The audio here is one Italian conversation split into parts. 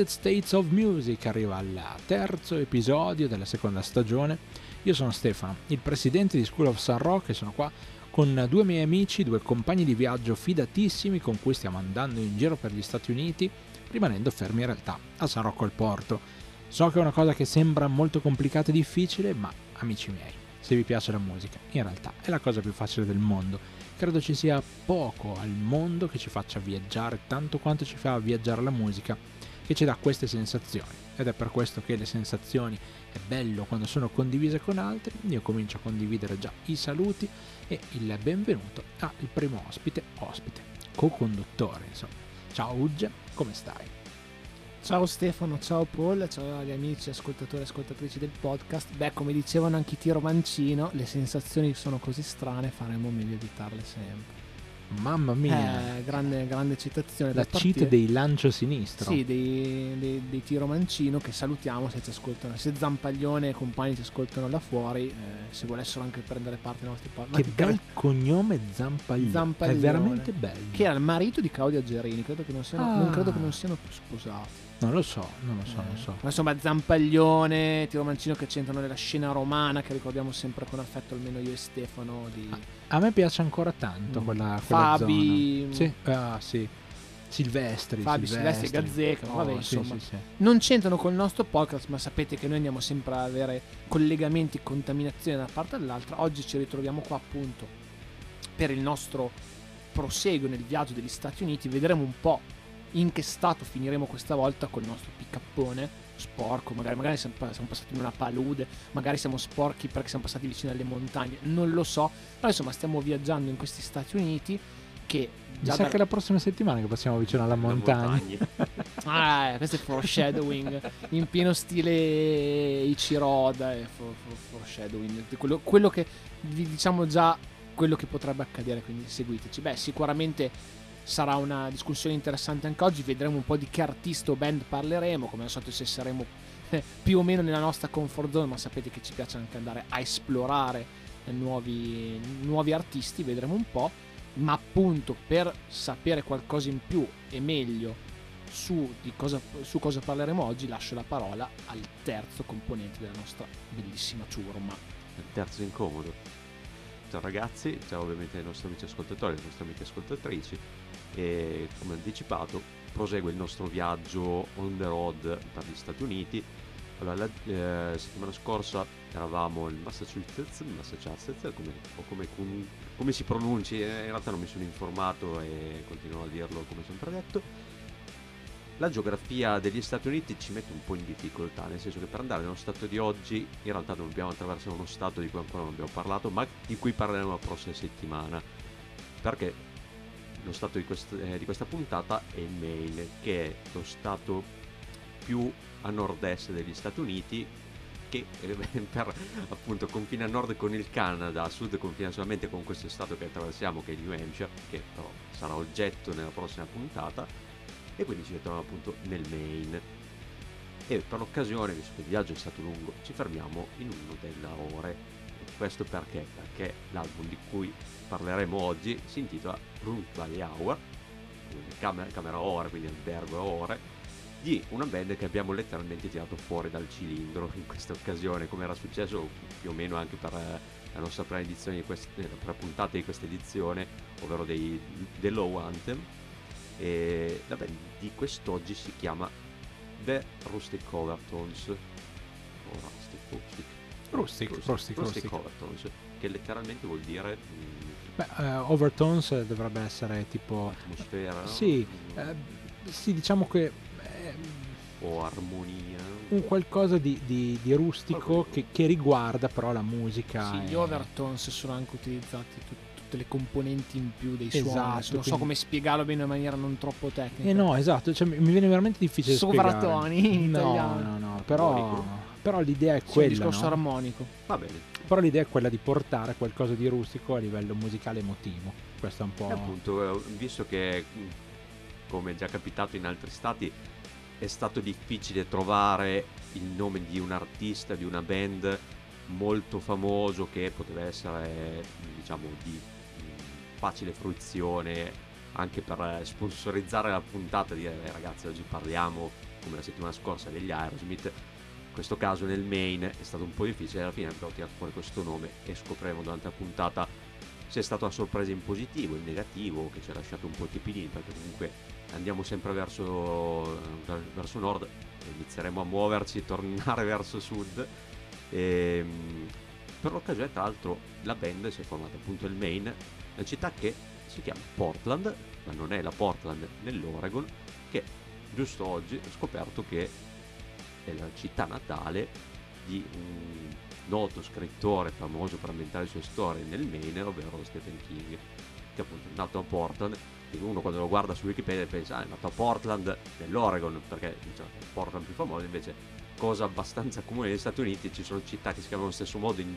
United States of Music arriva al terzo episodio della seconda stagione. Io sono Stefano, il presidente di School of San Rock e sono qua con due miei amici, due compagni di viaggio fidatissimi con cui stiamo andando in giro per gli Stati Uniti, rimanendo fermi in realtà a San Rocco al Porto. So che è una cosa che sembra molto complicata e difficile, ma amici miei, se vi piace la musica, in realtà è la cosa più facile del mondo. Credo ci sia poco al mondo che ci faccia viaggiare tanto quanto ci fa viaggiare la musica, che ci dà queste sensazioni. Ed è per questo che le sensazioni è bello quando sono condivise con altri. Io comincio a condividere già i saluti e il benvenuto al primo ospite, ospite, co-conduttore, insomma. Ciao Ugge, come stai? Ciao Stefano, ciao Paul, ciao agli amici ascoltatori e ascoltatrici del podcast. Beh, come dicevano anche tiro mancino, le sensazioni sono così strane, faremo meglio evitarle sempre. Mamma mia, eh, grande, grande citazione. La cheat dei lancio sinistro. Sì, dei, dei, dei, tiro mancino che salutiamo se ci ascoltano. Se Zampaglione e compagni ci ascoltano là fuori, eh, se volessero anche prendere parte ai nostri podcast. Che bel cognome Zampaglione. Zampaglione. È veramente bello. Che era il marito di Claudia Gerini, credo che non siano, ah. non credo che non siano più sposati. Non lo so, non lo so, non so. Ma insomma, Zampaglione, Tiro Mancino che c'entrano nella scena romana che ricordiamo sempre con affetto, almeno io e Stefano. Di... A, me piace ancora tanto mm. quella, quella Fabi. Zona. Sì, ah, sì. Silvestri, Fabi, Silvestri, Silvestri Gazzecca, oh, vabbè, insomma, sì, sì, sì. non c'entrano col nostro podcast, ma sapete che noi andiamo sempre a avere collegamenti, contaminazione da una parte all'altra. Oggi ci ritroviamo qua appunto per il nostro proseguo nel viaggio degli Stati Uniti. Vedremo un po' in che stato finiremo questa volta col nostro piccappone sporco, magari, magari siamo, siamo, passati in una palude, magari siamo sporchi perché siamo passati vicino alle montagne, non lo so, però insomma stiamo viaggiando in questi Stati Uniti che già Mi sa da... che la prossima settimana che passiamo vicino alla montagna. ah, questo è foreshadowing in pieno stile Ichiroda e for, for, foreshadowing, quello, quello che vi diciamo già quello che potrebbe accadere, quindi seguiteci. Beh, sicuramente sarà una discussione interessante anche oggi, vedremo un po' di che artista o band parleremo, come al solito se saremo eh, più o meno nella nostra comfort zone, ma sapete che ci piace anche andare a esplorare nuovi, nuovi artisti, vedremo un po', ma appunto per sapere qualcosa in più e meglio su, cosa, su cosa parleremo oggi lascio la parola al terzo componente della nostra bellissima ciurma. Il terzo incomodo. Ciao ragazzi, ciao ovviamente ai nostri amici ascoltatori, alle nostre amiche ascoltatrici e come anticipato prosegue il nostro viaggio on the road per gli Stati Uniti. Allora, la eh, settimana scorsa eravamo in Massachusetts, Massachusetts come, o come, come, si pronunci, eh, in realtà non mi sono informato e continuo a dirlo come sempre detto. La geografia degli Stati Uniti ci mette un po' in difficoltà, nel senso che per andare nello stato di oggi in realtà dobbiamo attraversare uno stato di cui ancora non abbiamo parlato, ma di cui parleremo la prossima settimana. Perché lo stato di, quest- eh, di questa puntata è il Maine, che è lo stato più a nord-est degli Stati Uniti che eh, per appunto confina a nord con il Canada, a sud confina solamente con questo stato che attraversiamo che è New Hampshire, che però sarà oggetto nella prossima puntata e quindi ci ritroviamo appunto nel Maine. E per l'occasione, visto che il viaggio è stato lungo, ci fermiamo in uno delle ore. Questo perché? Perché l'album di cui parleremo oggi si intitola Room Valley Hour, camera, camera ore, quindi albergo ore, di una band che abbiamo letteralmente tirato fuori dal cilindro in questa occasione, come era successo più o meno anche per eh, la nostra prima edizione di questa, la prima puntata di questa edizione, ovvero dei, dei Low Anthem. E la band di quest'oggi si chiama The Rustic Overtones. O Rustic, Rustic. Rustic, Rustic, Rustic, Rustic Overtones, che letteralmente vuol dire mm, Beh, uh, Overtones dovrebbe essere tipo... Atmosfera, no? Sì, eh, sì diciamo che... Eh, o armonia. Un qualcosa di, di, di rustico che, che, riguarda però la musica. Sì, e... gli overtones sono anche utilizzati tutti tutte le componenti in più dei esatto, suoni. Non quindi... so come spiegarlo bene in maniera non troppo tecnica. Eh no, esatto, cioè, mi viene veramente difficile Sovratoni spiegare. No, no, no, però, però l'idea è quella. Sì, il discorso no? armonico. Va bene. Però l'idea è quella di portare qualcosa di rustico a livello musicale emotivo. Questo è un po'. E appunto, eh, visto che come è già capitato in altri stati, è stato difficile trovare il nome di un artista, di una band molto famoso che poteva essere, diciamo, di facile fruizione anche per eh, sponsorizzare la puntata, dire ragazzi oggi parliamo come la settimana scorsa degli Aerosmith. Questo caso nel main è stato un po' difficile, alla fine abbiamo tirato fuori questo nome e scopriremo durante la puntata se è stata una sorpresa in positivo, in negativo, che ci ha lasciato un po' tipidini, perché comunque andiamo sempre verso, verso nord, inizieremo a muoverci e tornare verso sud. E, ehm, per l'occasione, tra l'altro, la band si è formata appunto il Maine, una città che si chiama Portland, ma non è la Portland nell'Oregon, che giusto oggi ho scoperto che è la città natale di un noto scrittore famoso per ambientare le sue storie nel Maine, ovvero Stephen King, che appunto è nato a Portland. Uno quando lo guarda su Wikipedia pensa, ah, è nato a Portland nell'Oregon, perché diciamo, è Portland più famoso, invece cosa abbastanza comune negli Stati Uniti, ci sono città che si chiamano allo stesso modo in,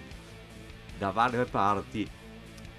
da varie parti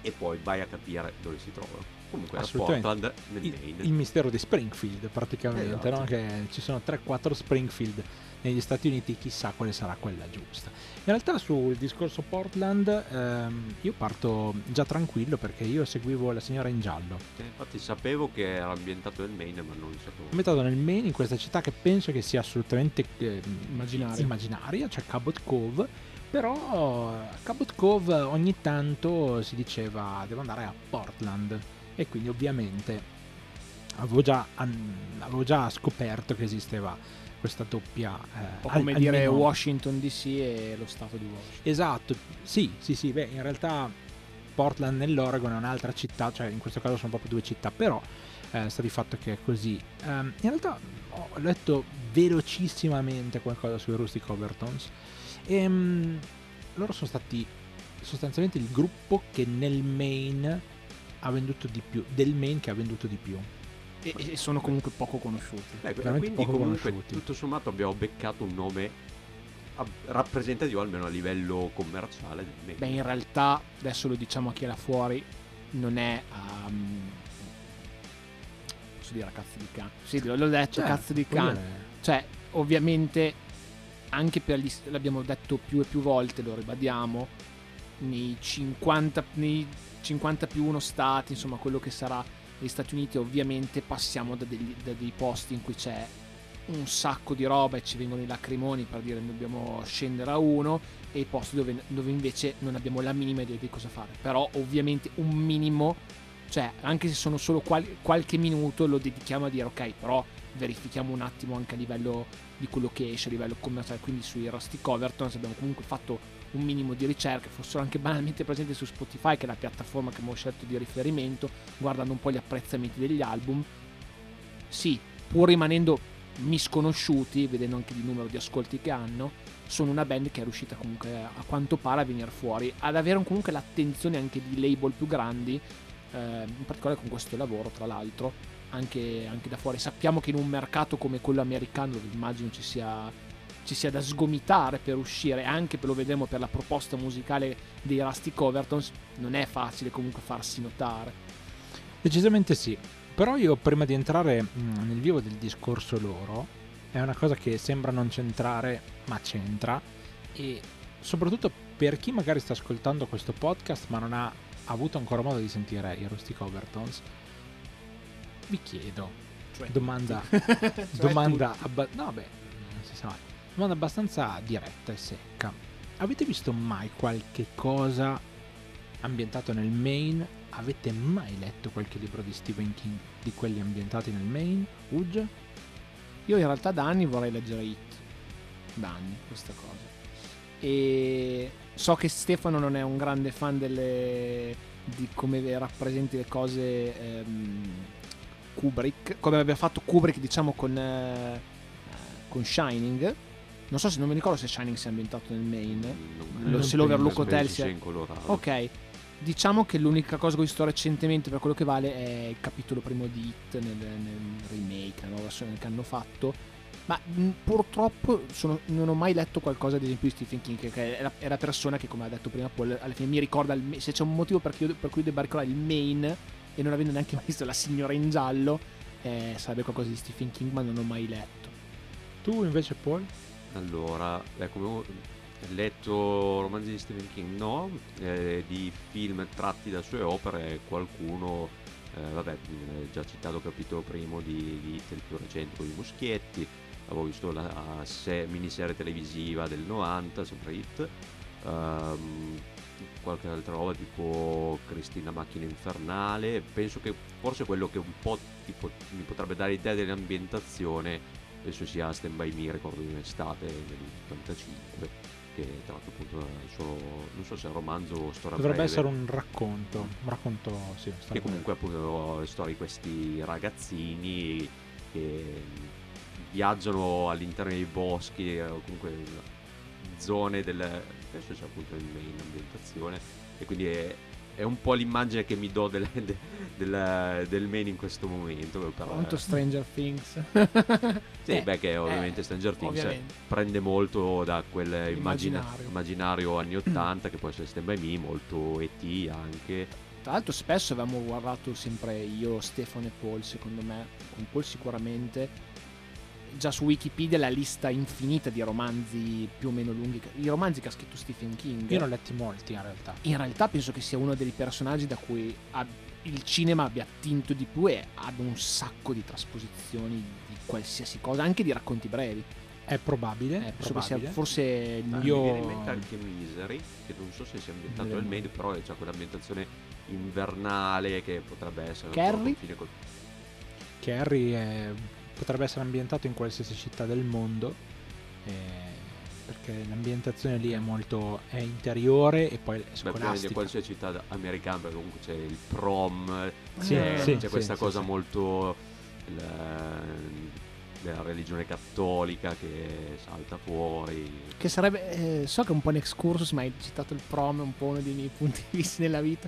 e poi vai a capire dove si trovano. Comunque a Portland nel Maine. Il, mistero di Springfield praticamente, esatto. no? che ci sono 3-4 Springfield negli Stati Uniti, chissà quale sarà quella giusta. In realtà sul discorso Portland ehm, io parto già tranquillo perché io seguivo la signora in giallo. Eh, infatti sapevo che era ambientato nel Maine ma non sapevo. Ambientato nel Maine in questa città che penso che sia assolutamente eh, immaginaria. immaginaria, cioè Cabot Cove. Però a Cabot Cove ogni tanto si diceva devo andare a Portland e quindi ovviamente avevo già, avevo già scoperto che esisteva questa doppia... Eh, come al, dire almeno... Washington DC e lo stato di Washington. Esatto, sì, sì, sì, beh, in realtà Portland nell'Oregon è un'altra città, cioè in questo caso sono proprio due città, però eh, sta di fatto che è così. Um, in realtà ho letto velocissimamente qualcosa sui Rustic Overtones e um, loro sono stati sostanzialmente il gruppo che nel main ha venduto di più, del main che ha venduto di più e, e sono comunque poco conosciuti. Beh, quindi poco comunque conosciuti. tutto sommato abbiamo beccato un nome rappresentativo almeno a livello commerciale. Beh, in realtà, adesso lo diciamo a chi è là fuori, non è... Um, posso dire a cazzo di cane? Sì, l'ho detto, cioè, cazzo di cane. Cioè, ovviamente, anche per gli... l'abbiamo detto più e più volte, lo ribadiamo, nei 50, nei 50 più 1 stati, insomma, quello che sarà negli Stati Uniti ovviamente passiamo da, degli, da dei posti in cui c'è un sacco di roba e ci vengono i lacrimoni per dire dobbiamo scendere a uno e i posti dove, dove invece non abbiamo la minima idea di cosa fare. Però ovviamente un minimo cioè anche se sono solo qual- qualche minuto lo dedichiamo a dire ok però verifichiamo un attimo anche a livello di quello che esce a livello commerciale. Quindi sui Rustic Overtons abbiamo comunque fatto un minimo di ricerca, fossero anche banalmente presenti su Spotify, che è la piattaforma che abbiamo scelto di riferimento, guardando un po' gli apprezzamenti degli album. Sì, pur rimanendo misconosciuti, vedendo anche il numero di ascolti che hanno, sono una band che è riuscita comunque a quanto pare a venire fuori, ad avere comunque l'attenzione anche di label più grandi, eh, in particolare con questo lavoro tra l'altro, anche, anche, da fuori. Sappiamo che in un mercato come quello americano, dove immagino ci sia ci sia da sgomitare per uscire, anche per lo vedremo per la proposta musicale dei Rustic Overtons, non è facile comunque farsi notare. Decisamente sì, però io prima di entrare mm, nel vivo del discorso loro, è una cosa che sembra non centrare, ma c'entra, e soprattutto per chi magari sta ascoltando questo podcast ma non ha avuto ancora modo di sentire i Rustic Overtons, vi chiedo, cioè, domanda, cioè domanda, abba- no beh, mai domanda abbastanza diretta e secca. Avete visto mai qualche cosa ambientato nel Maine? Avete mai letto qualche libro di Stephen King di quelli ambientati nel Maine? Uge? Io in realtà da anni vorrei leggere It. Da anni questa cosa. E so che Stefano non è un grande fan delle, di come rappresenti le cose ehm, Kubrick, come aveva fatto Kubrick diciamo con, eh, con Shining non so se non mi ricordo se Shining sia ambientato nel Maine. Lo, se l'Overlook Hotel sia. in Colorado. Ok. Diciamo che l'unica cosa che ho visto recentemente per quello che vale è il capitolo primo di Hit nel, nel remake, la nuova versione che hanno fatto. Ma mh, purtroppo sono, non ho mai letto qualcosa, ad esempio, di Stephen King, che è la, è la persona che, come ha detto prima Paul, alla fine mi ricorda il, se c'è un motivo per cui, per cui debba ricordare il Maine e non avendo neanche mai visto la signora in giallo, eh, sarebbe qualcosa di Stephen King, ma non ho mai letto. Tu invece, Paul? Allora, ho letto romanzi di Stephen King, no, eh, di film tratti da sue opere, qualcuno eh, vabbè, eh, già citato il capitolo primo di, Hit, il più recente con i Muschietti, avevo visto la se- miniserie televisiva del 90, sempre Hit, ehm, qualche altra roba tipo Cristina Macchina Infernale, penso che forse quello che un po' tipo, mi potrebbe dare idea dell'ambientazione penso sia Stand By Me, ricordo di un'estate nell'85 che tra l'altro appunto solo, non so se è un romanzo o storia Dovrebbe breve, essere un racconto, un racconto, sì, che comunque appunto le storie di questi ragazzini che viaggiano all'interno dei boschi o comunque zone del penso sia appunto in Maine ambientazione e quindi è, è un po' l'immagine che mi do del, del, del, del Maine in questo momento per, Molto Stranger Things. sì, Eh, beh, che ovviamente eh, Stranger Things ovviamente. prende molto da quel immagina- Immaginario. immaginario anni 80 che può essere Stand By Me, molto E.T. anche. Tra l'altro spesso avevamo guardato sempre io, Stefano e Paul, secondo me, con Paul sicuramente, già su Wikipedia la lista infinita di romanzi più o meno lunghi, i romanzi che ha scritto Stephen King. Io ne ho letti molti in realtà. In realtà penso che sia uno dei personaggi da cui ha- il cinema abbia attinto di più e abbia un sacco di trasposizioni di qualsiasi cosa, anche di racconti brevi. È probabile, Eh, è penso che sia probabile. forse il Ah, Io- Mi viene in mente anche Misery, che non so se sia ambientato nel Maine, però è già quell'ambientazione invernale che potrebbe essere Carrie? Carrie è- potrebbe essere ambientato in qualsiasi città del mondo. eh, perché l'ambientazione lì è molto è interiore e poi è Beh, scolastica. qualsiasi città americana, perché comunque c'è il prom, Sì, c'è, sì, c'è questa sì, cosa sì. molto la- della religione cattolica che salta fuori. Che sarebbe, eh, so che è un po' un excursus, ma hai citato il prom, è un po' uno dei miei punti di vista nella vita.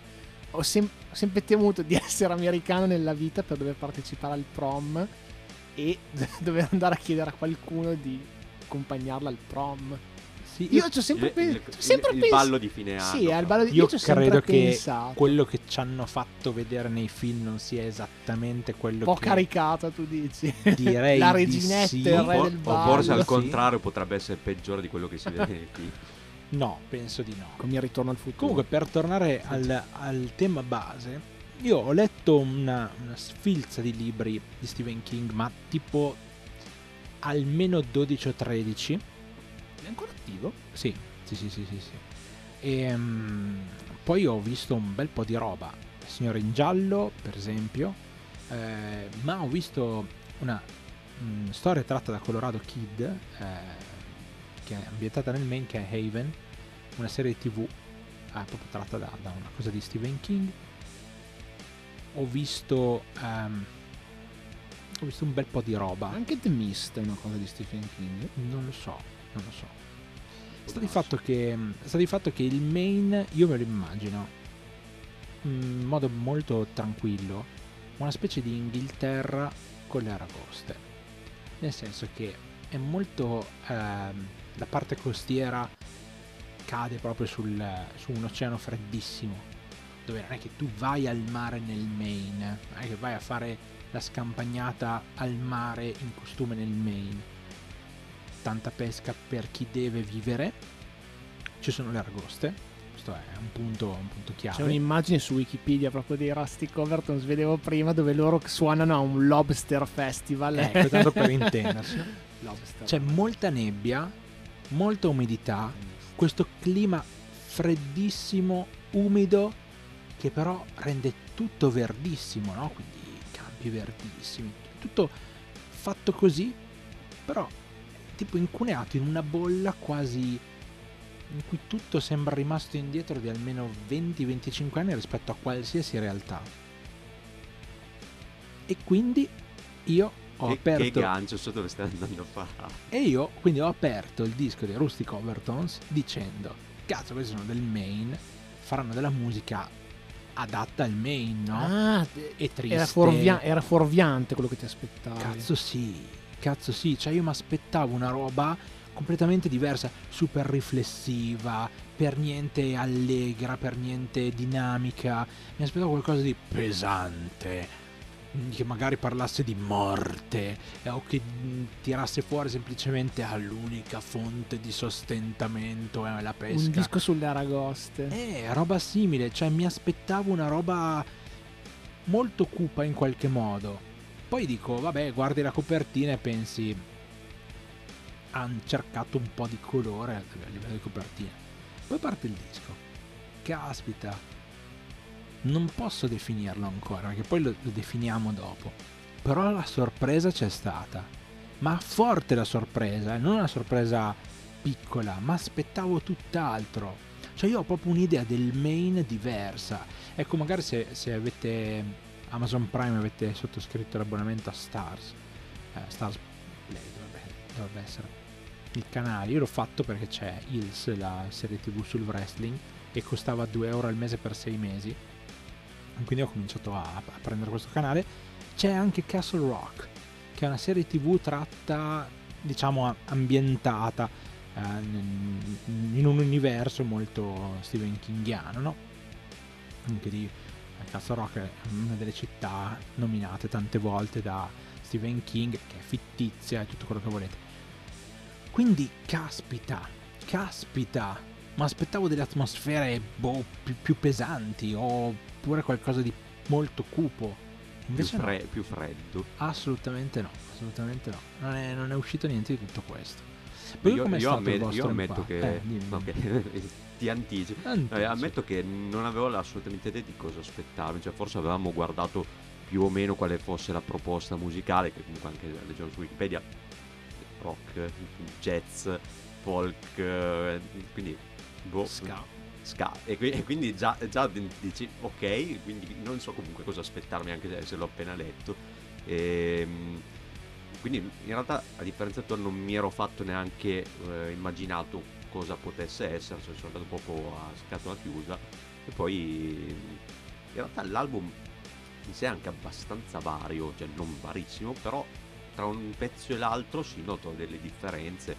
Ho, sem- ho sempre temuto di essere americano nella vita per dover partecipare al prom e dover andare a chiedere a qualcuno di accompagnarla al prom. Sì, Io ci ho sempre, il, pe- il- sempre il pens- ballo di fine anno. Sì, al ballo di- Io io credo che pensato. quello che ci hanno fatto vedere nei film non sia esattamente quello un po' che caricata, tu dici. direi La di reginetta, sì. il re O, del o forse ballo. al Sì. contrario potrebbe essere peggiore di quello che si vede nei film. No, penso di no. Come il ritorno al futuro. Comunque, per tornare al, al tema base, io ho letto una, una sfilza di libri di Stephen King, ma tipo almeno 12 o 13. è ancora attivo? Sì, sì, sì, sì, sì. sì. E mm, poi ho visto un bel po' di roba. Signore in giallo, per esempio, eh, ma ho visto una mm, storia tratta da Colorado Kid, eh, che è ambientata nel Maine, che è Haven, una serie tv eh, proprio tratta da, da una cosa di Stephen King. Ho visto, ehm, ho visto un bel po' di roba. Anche The Mist è una cosa di Stephen King. Non lo so, non lo so. Sta di fatto che, sta di fatto che il main, io me lo immagino in modo molto tranquillo, una specie di Inghilterra con le aragoste. Nel senso che è molto... ehm, la parte costiera cade proprio sul, su un oceano freddissimo, dove non è che tu vai al mare nel Maine, non è che vai a fare la scampagnata al mare in costume nel Maine tanta pesca per chi deve vivere. Ci sono le aragoste. Questo è un punto, un punto C'è chiave. un'immagine su Wikipedia proprio dei Rustic Overtons, vedevo prima, dove loro suonano a un lobster festival. Ecco, tanto per intendersi. C'è molta nebbia, molta umidità, questo clima freddissimo, umido, che però rende tutto verdissimo, no? Quindi campi verdissimi, tutto fatto così, però tipo incuneato in una bolla quasi in cui tutto sembra rimasto indietro di almeno 20-25 anni rispetto a qualsiasi realtà. E quindi io ho che, aperto che gancio so dove stai andando a fare. e io quindi ho aperto il disco dei Rustic Overtones dicendo cazzo questi sono del Maine faranno della musica adatta al Maine no? Ah, e triste era, fuorvia- era fuorviante quello che ti aspettavi. cazzo sì cazzo sì cioè io mi aspettavo una roba completamente diversa super riflessiva per niente allegra per niente dinamica mi aspettavo qualcosa di pesante che magari parlasse di morte eh, o che mh, tirasse fuori semplicemente all'unica fonte di sostentamento è la pesca Un disco sulle aragoste. eh, roba simile, cioè mi aspettavo una roba molto cupa in qualche modo. Poi dico, vabbè, guardi la copertina e pensi, hanno cercato un po' di colore a livello di copertina. Poi parte il disco. Caspita, non posso definirlo ancora, perché poi lo, lo definiamo dopo. Però la sorpresa c'è stata. Ma forte la sorpresa, eh, non una sorpresa piccola, ma aspettavo tutt'altro. Cioè io ho proprio un'idea del main diversa. Ecco, magari se, se avete Amazon Prime avete sottoscritto l'abbonamento a Stars, eh, Stars Play dovrebbe, dovrebbe essere il canale. Io l'ho fatto perché c'è Hills, la serie tv sul wrestling, e costava 2 euro al mese per 6 mesi. Quindi ho cominciato a, a prendere questo canale. C'è anche Castle Rock, che è una serie tv tratta, diciamo, ambientata eh, in un universo molto Stephen Kingiano, no? Anche di Castle Rock è una delle città nominate tante volte da Stephen King, che è fittizia e tutto quello che volete. Quindi, caspita, caspita, ma aspettavo delle atmosfere boh, più, più, pesanti oppure qualcosa di molto cupo. Invece più, fre- no. più freddo. Assolutamente no, assolutamente no. Non è, non è uscito niente di tutto questo. Poi io, io, ammet- io ammetto che, eh, che ti anticipo. Eh, ammetto che non avevo assolutamente idea di cosa aspettarmi. Cioè, forse avevamo guardato più o meno quale fosse la proposta musicale, che comunque anche leggevo su Wikipedia, rock, jazz, folk, eh, quindi boh, ska. Ska. E, e, quindi già, già, dici ok, quindi non so comunque cosa aspettarmi anche se l'ho appena letto. E, ehm, quindi in realtà a differenza tua non mi ero fatto neanche eh, immaginato cosa potesse essere, cioè sono andato proprio a scatola chiusa e poi in realtà l'album in sé è anche abbastanza vario, cioè non varissimo, però tra un pezzo e l'altro si notano delle differenze.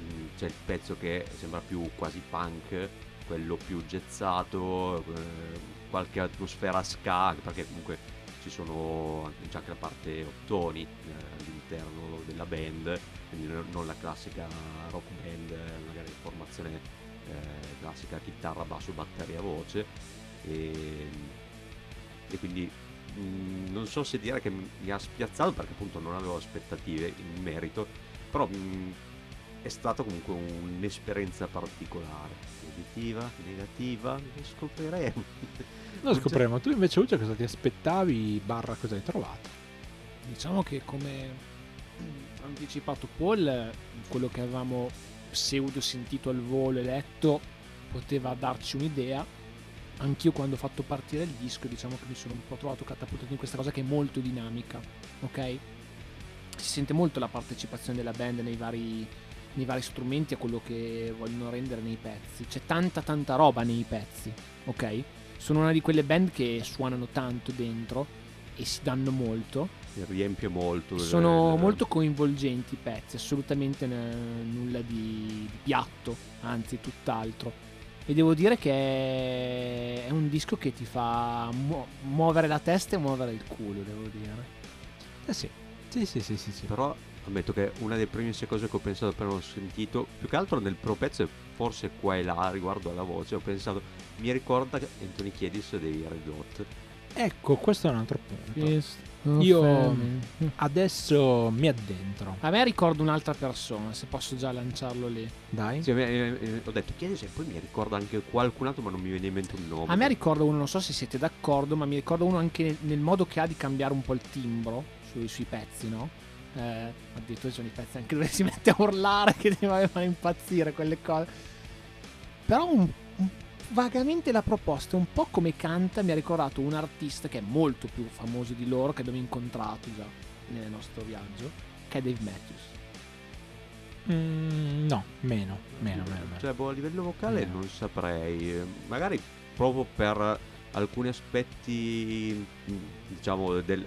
Mm, c'è il pezzo che sembra più quasi punk, quello più gezzato, eh, qualche atmosfera ska, perché comunque ci sono c'è anche la parte ottoni eh, all'interno della band, quindi non la classica rock band, magari formazione eh, classica chitarra, basso, batteria, voce. E, e quindi mh, mm, non so se dire che mi ha spiazzato perché appunto non avevo aspettative in merito, però mh, mm, è stata comunque un'esperienza particolare, positiva, negativa, lo scopriremo. Lo scopriremo. Tu invece Uccia cosa ti aspettavi, barra cosa hai trovato? Diciamo che come anticipato Paul, quello che avevamo pseudo sentito al volo e letto poteva darci un'idea. Anch'io quando ho fatto partire il disco, diciamo che mi sono un po' trovato catapultato in questa cosa che è molto dinamica, ok? Si sente molto la partecipazione della band nei vari, nei vari strumenti a quello che vogliono rendere nei pezzi. C'è tanta tanta roba nei pezzi, ok? Sono una di quelle band che suonano tanto dentro e si danno molto riempie molto. Sono delle... molto coinvolgenti i pezzi, assolutamente n- nulla di, di, piatto, anzi tutt'altro. E devo dire che è un disco che ti fa mu- muovere la testa e muovere il culo, devo dire. Eh sì, sì, sì, sì, sì. sì. Però ammetto che una delle prime cose che ho pensato appena ho sentito, più che altro nel pro pezzo, forse qua e là riguardo alla voce, ho pensato, mi ricorda Anthony Kiedis dei Red Hot. Ecco, questo è un altro punto. Yes. Io adesso mi addentro. A me ricordo un'altra persona, se posso già lanciarlo lì. Dai. Sì, me, eh, eh, ho detto chiedi se poi mi ricorda anche qualcun altro, ma non mi viene in mente un nome. A me ricorda uno, non so se siete d'accordo, ma mi ricorda uno anche nel modo che ha di cambiare un po' il timbro sui, sui pezzi, no? Eh, addirittura sono i pezzi anche dove si mette a urlare che ti avevano impazzire quelle cose. Però un vagamente la proposta, un po' come canta, mi ha ricordato un artista che è molto più famoso di loro, che abbiamo incontrato già nel nostro viaggio, che è Dave Matthews. Mm, no, meno, meno, meno, meno. Cioè, boh, a livello vocale meno. non saprei. Magari proprio per alcuni aspetti, diciamo, del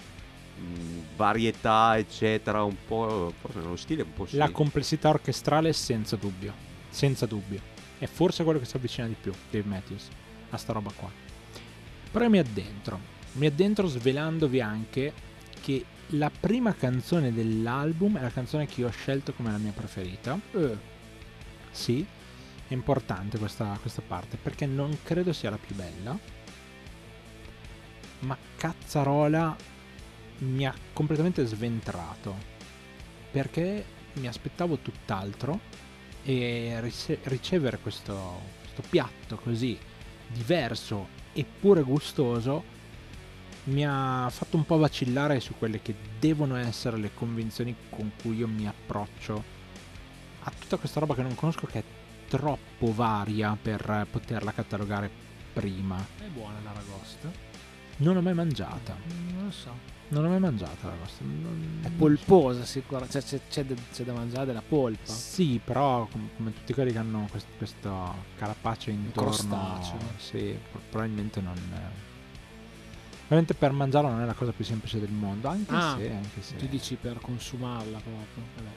mh, varietà, eccetera, un po', forse nello stile un po' sì. La complessità orchestrale senza dubbio, senza dubbio è forse quello che si avvicina di più, Dave Matthews, a sta roba qua. Però mi addentro, mi addentro svelandovi anche che la prima canzone dell'album è la canzone che io ho scelto come la mia preferita. Uh. Sì, è importante questa, questa parte perché non credo sia la più bella. ma Cazzarola mi ha completamente sventrato perché mi aspettavo tutt'altro e rice- ricevere questo, questo piatto così diverso eppure gustoso mi ha fatto un po' vacillare su quelle che devono essere le convinzioni con cui io mi approccio a tutta questa roba che non conosco che è troppo varia per poterla catalogare prima. È buona l'aragosta? Non l'ho mai mangiata. Non lo so. Non l'ho mai mangiata l'aragosta. Non... È polposa sicuramente, cioè, c'è, c'è, c'è, da mangiare della polpa. Sì, però com- come tutti quelli che hanno questo, questo carapace intorno, crostaceo. sì, probabilmente non... Ovviamente per mangiarlo non è la cosa più semplice del mondo, anche ah, se... Anche se... Tu dici per consumarla proprio. Vabbè.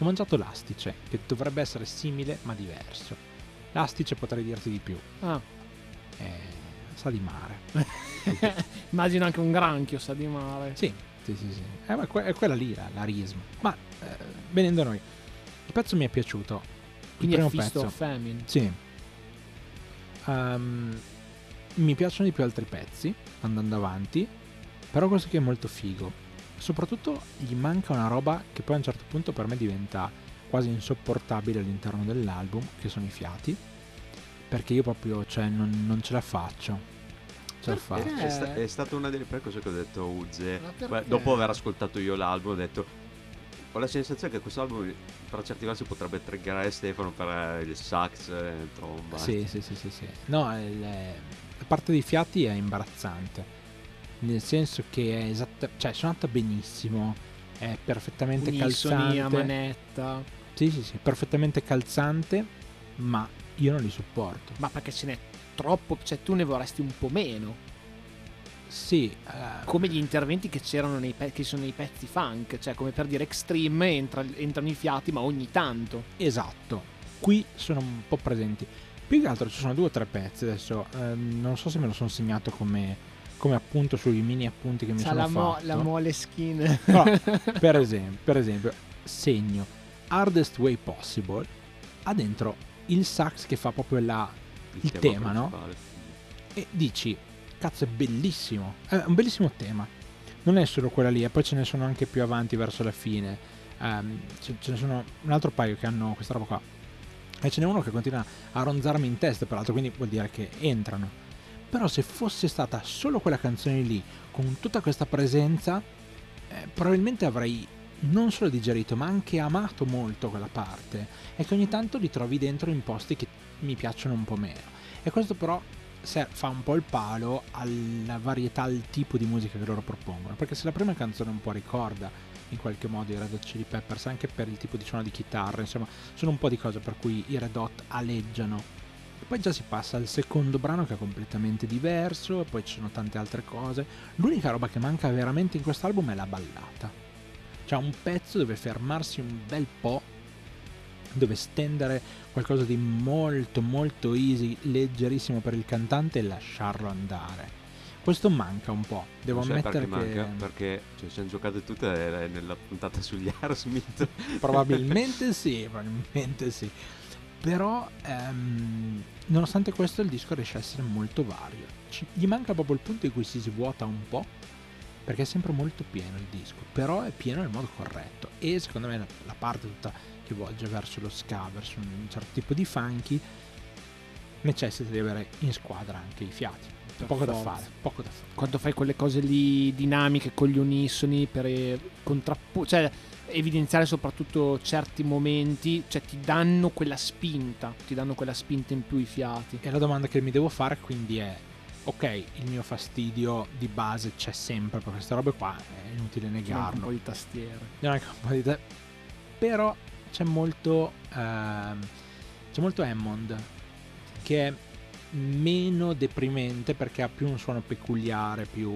Ho mangiato l'astice, che dovrebbe essere simile ma diverso. L'astice potrei dirti di più. Ah. Eh, sa di mare. Immagino anche un granchio sa di mare. Sì, sì, sì. sì. Eh, è, que- è quella lì, la, l'arisma. Ma eh, venendo a noi, il pezzo mi è piaciuto. Quindi il è primo Fist pezzo. of Famine. Sì. Um, mi piacciono di più altri pezzi, andando avanti, però questo qui è molto figo. Soprattutto gli manca una roba che poi a un certo punto per me diventa quasi insopportabile all'interno dell'album, che sono i fiati, perché io proprio cioè, non, non ce la faccio. Ce la faccio. È, sta- è stata una delle prime cose che ho detto a? Beh, dopo aver ascoltato io l'album, ho detto. Ho la sensazione che questo album per certi versi potrebbe triggerare Stefano per eh, il sax, eh, il tromba. Sì, sì, sì, sì, sì. No, il- la parte dei fiati è imbarazzante. Nel senso che è esatta, cioè suonata benissimo, è perfettamente Unisoni a calzante. manetta. Sì, sì, sì, perfettamente calzante, ma io non li sopporto. Ma perché ce n'è troppo, cioè tu ne vorresti un po' meno. Sì, eh, Come gli interventi che c'erano nei, pe- che sono nei pezzi funk, cioè come per dire Extreme entra- entrano i fiati ma ogni tanto. esatto. Qui sono un po' presenti. Più che altro ci sono due o tre pezzi adesso. ehm, non so se me lo sono segnato come, come appunto sui mini appunti che mi C'ha sono la, mo- fatto. la mole skin. Però, per esempio, per esempio, segno Hardest Way Possible ha dentro il sax che fa proprio la il tema, no? principale. e dici cazzo è bellissimo. È un bellissimo tema. Non è solo quella lì e poi ce ne sono anche più avanti verso la fine. Ehm, ce, ce ne sono un altro paio che hanno questa roba qua. E ce n'è uno che continua a ronzarmi in testa peraltro quindi vuol dire che entrano. Però se fosse stata solo quella canzone lì con tutta questa presenza eh, probabilmente avrei non solo digerito ma anche amato molto quella parte e che ogni tanto li trovi dentro in posti che mi piacciono un po' meno e questo però fa un po' il palo alla varietà, al tipo di musica che loro propongono. Perché se la prima canzone un po' ricorda in qualche modo i Red Hot Chili Peppers, anche per il tipo di suono di chitarra, insomma, sono un po' di cose per cui i Red Hot aleggiano. E poi già si passa al secondo brano che è completamente diverso, e poi ci sono tante altre cose. L'unica roba che manca veramente in quest'album è la ballata. Cioè un pezzo dove fermarsi un bel po', dove stendere qualcosa di molto molto easy, leggerissimo per il cantante e lasciarlo andare. Questo manca un po', devo Non ammettere perché che manca? Perché cioè, siamo giocate tutte eh, nella puntata sugli Aerosmith. probabilmente sì, probabilmente sì. Però ehm, nonostante questo il disco riesce a essere molto vario. Ci- gli manca proprio il punto in cui si svuota un po', perché è sempre molto pieno il disco, però è pieno nel modo corretto. E secondo me la, la parte tutta che volge verso lo ska, verso un certo tipo di funky, necessita di avere in squadra anche i fiati. Poco da fare, poco da fare. Quando fai quelle cose lì dinamiche con gli unisoni per eh, contrappo- cioè evidenziare soprattutto certi momenti, cioè ti danno quella spinta, ti danno quella spinta in più i fiati. E la domanda che mi devo fare quindi è, ok, il mio fastidio di base c'è sempre per queste robe qua, è inutile manca un negarlo. po' di un po' di te- Però c'è molto, ehm, c'è molto Hammond, che è meno deprimente perché ha più un suono peculiare, più...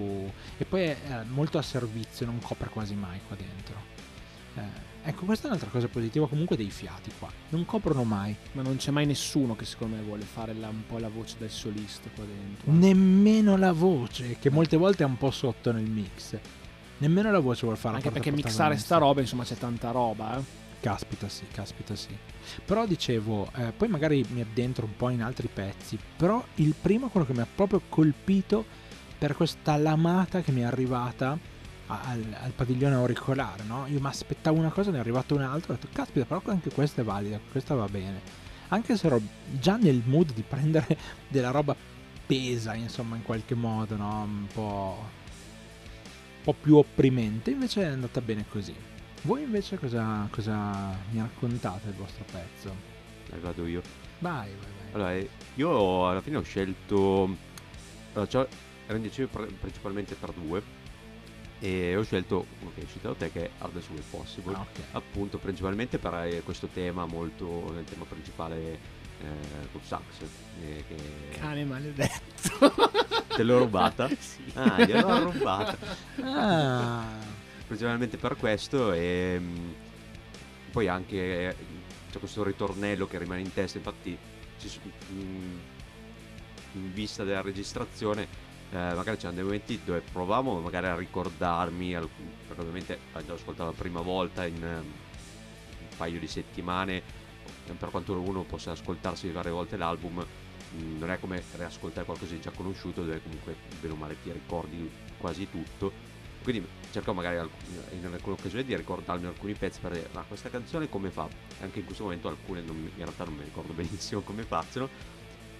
e poi è molto a servizio, non copre quasi mai qua dentro. Eh, ecco, questa è un'altra cosa positiva comunque dei fiati qua, non coprono mai. Ma non c'è mai nessuno che secondo me vuole fare la- un po' la voce del solista qua dentro. Nemmeno la voce, che molte volte è un po' sotto nel mix. Nemmeno la voce vuol fare Anche perché mixare sta roba, insomma, c'è tanta roba, eh. Caspita sì, caspita sì. Però dicevo, eh, poi magari mi addentro un po' in altri pezzi, però il primo, quello che mi ha proprio colpito, per questa lamata che mi è arrivata al, al padiglione auricolare, no? Io mi aspettavo una cosa, ne è arrivata un'altra, ho detto, caspita, però anche questa è valida, questa va bene. Anche se ero già nel mood di prendere della roba pesa, insomma, in qualche modo, no? Un po', un po' più opprimente, invece è andata bene così. Voi invece cosa, cosa mi raccontate del vostro pezzo? Eh, vado io. Vai, vai, vai. Allora, eh, io alla fine ho scelto. Allora, pr- principalmente per due. E ho scelto uno che hai citato te, che è Hard as Way Possible. Ah, ok. Appunto, principalmente per questo tema molto. nel tema principale eh, col sax. eh, che Cane maledetto. te l'ho rubata. sì. Ah, gliel'ho rubata. Ah, principalmente per questo e mm, poi anche eh, c'è questo ritornello che rimane in testa infatti mm, in vista della registrazione eh, magari c'erano dei momenti dove provavo magari a ricordarmi perché ovviamente ho già ascoltato la prima volta in ehm, un paio di settimane eh, per quanto uno possa ascoltarsi varie volte l'album mm, non è come riascoltare qualcosa di già conosciuto dove comunque bene o male ti ricordi quasi tutto. Quindi cerco magari alc- in alcune occasioni di ricordarmi alcuni pezzi per dire ma questa canzone come fa? Anche in questo momento alcune non in realtà non mi ricordo benissimo come facciano.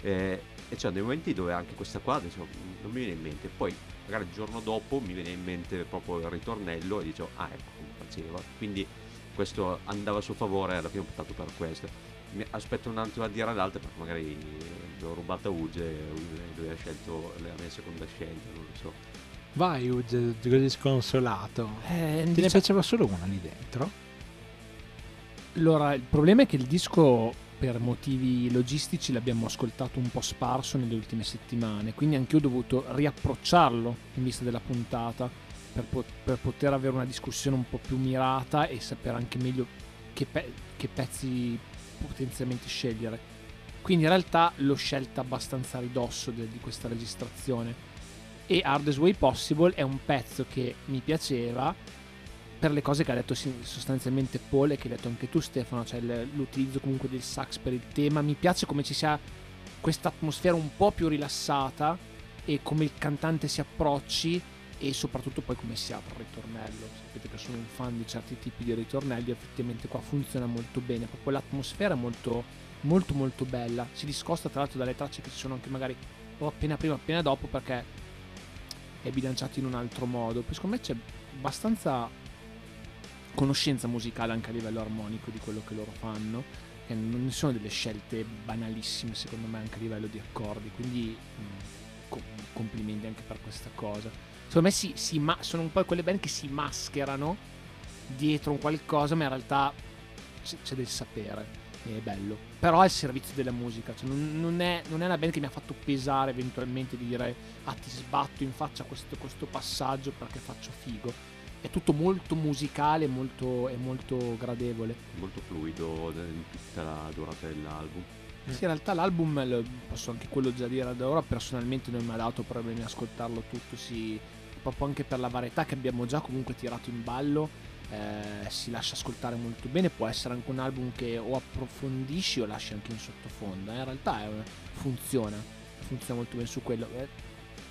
Eh, e c'è dei momenti dove anche questa qua adesso non mi viene in mente poi magari il giorno dopo mi viene in mente proprio il ritornello e dicevo ah ecco come faceva quindi questo andava a suo favore alla fine ho optato per questo mi aspetto un attimo a dire all'altra perché magari l'ho rubata Uge e lui ha scelto la mia seconda scelta non lo so vai, Uge, così sconsolato. Eh, Te ne dicia- piaceva solo una lì dentro? Allora, il problema è che il disco per motivi logistici l'abbiamo ascoltato un po' sparso nelle ultime settimane, quindi anche io ho dovuto riapprocciarlo in vista della puntata per, po- per poter avere una discussione un po' più mirata e sapere anche meglio che, pe- che pezzi potenzialmente scegliere. Quindi in realtà l'ho scelta abbastanza a ridosso de- di questa registrazione. E Hardest Way Possible è un pezzo che mi piaceva per le cose che ha detto sostanzialmente Paul e che hai detto anche tu Stefano, cioè l'utilizzo comunque del sax per il tema, mi piace come ci sia questa atmosfera un po' più rilassata e come il cantante si approcci e soprattutto poi come si apre il ritornello. Sapete che sono un fan di certi tipi di ritornelli, effettivamente qua funziona molto bene, proprio l'atmosfera è molto molto molto bella, si discosta tra l'altro dalle tracce che ci sono anche magari o appena prima o appena dopo perché è bilanciato in un altro modo. Poi secondo me c'è abbastanza conoscenza musicale anche a livello armonico di quello che loro fanno. Che non sono delle scelte banalissime, secondo me, anche a livello di accordi. Quindi mh, co- complimenti anche per questa cosa. Secondo me si, si ma- sono un po' quelle band che si mascherano dietro un qualcosa, ma in realtà c'è, c'è del sapere. È bello. Però è al servizio della musica. Cioè non, non è, non è una band che mi ha fatto pesare eventualmente di dire ah ti sbatto in faccia questo, questo passaggio perché faccio figo è tutto molto musicale molto, e molto gradevole. molto fluido in tutta la durata dell'album Sì, in realtà l'album, posso anche quello già dire ad ora, personalmente non mi ha dato problemi a ascoltarlo tutto, sì, proprio anche per la varietà che abbiamo già comunque tirato in ballo, eh, si lascia ascoltare molto bene, può essere anche un album che o approfondisci o lasci anche in sottofondo, eh, in realtà è- funziona, funziona molto bene su quello. Eh,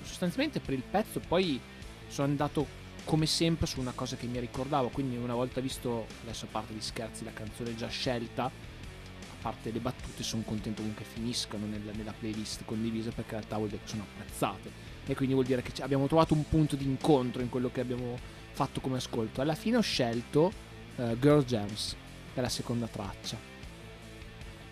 sostanzialmente per il pezzo poi sono andato come sempre su una cosa che mi ricordavo, quindi una volta visto, adesso a parte gli scherzi, la canzone già scelta, a parte le battute, sono contento comunque finiscano nella, nella playlist condivisa perché in realtà vuol dire che sono apprezzate e quindi vuol dire che abbiamo trovato un punto di incontro in quello che abbiamo fatto come ascolto. Alla fine ho scelto eh, Girl Gems, che è la seconda traccia,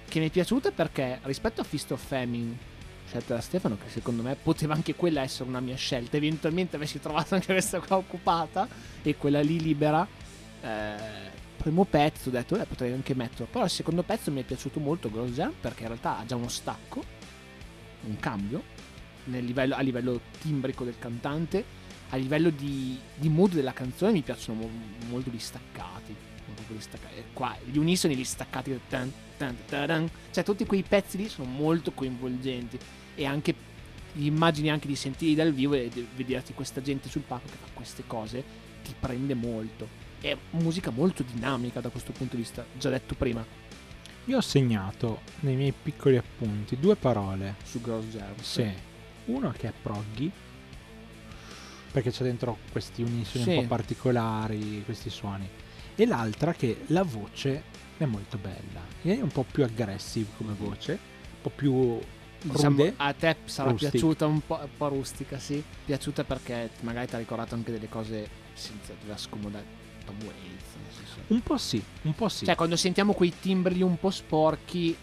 che mi è piaciuta perché rispetto a Fist of Famine scelta da Stefano, che secondo me poteva anche quella essere una mia scelta. Eventualmente avessi trovato anche questa qua occupata e quella lì libera. Eh, primo pezzo, ho detto, eh, potrei anche metterlo. Però il secondo pezzo mi è piaciuto molto, Girls Jam, perché in realtà ha già uno stacco, un cambio livello- a livello timbrico del cantante, a livello di, di mood della canzone mi piacciono mo- molto gli staccati. Eh, Qua gli unisoni, gli staccati, tan, tan, taran. cioè tutti quei pezzi lì sono molto coinvolgenti e anche immagini anche di sentirli dal vivo e di vederti questa gente sul palco che fa queste cose ti prende molto. È musica molto dinamica da questo punto di vista, già detto prima, Io ho segnato nei miei piccoli appunti due parole. su Girls Jam. Sì. Uno che è proggy perché c'è dentro questi unisoni Sì. un po' particolari, questi suoni. E l'altra che la voce è molto bella, è un po' più aggressive come voce, un po' più Diciamo, rude. a te sarà Rustic. piaciuta un po', un po' rustica, sì. Piaciuta perché magari ti ha ricordato anche delle cose senza dover scomodare. Tom Waits. Un po' sì, un po' sì. Cioè, quando sentiamo quei timbri un po' sporchi,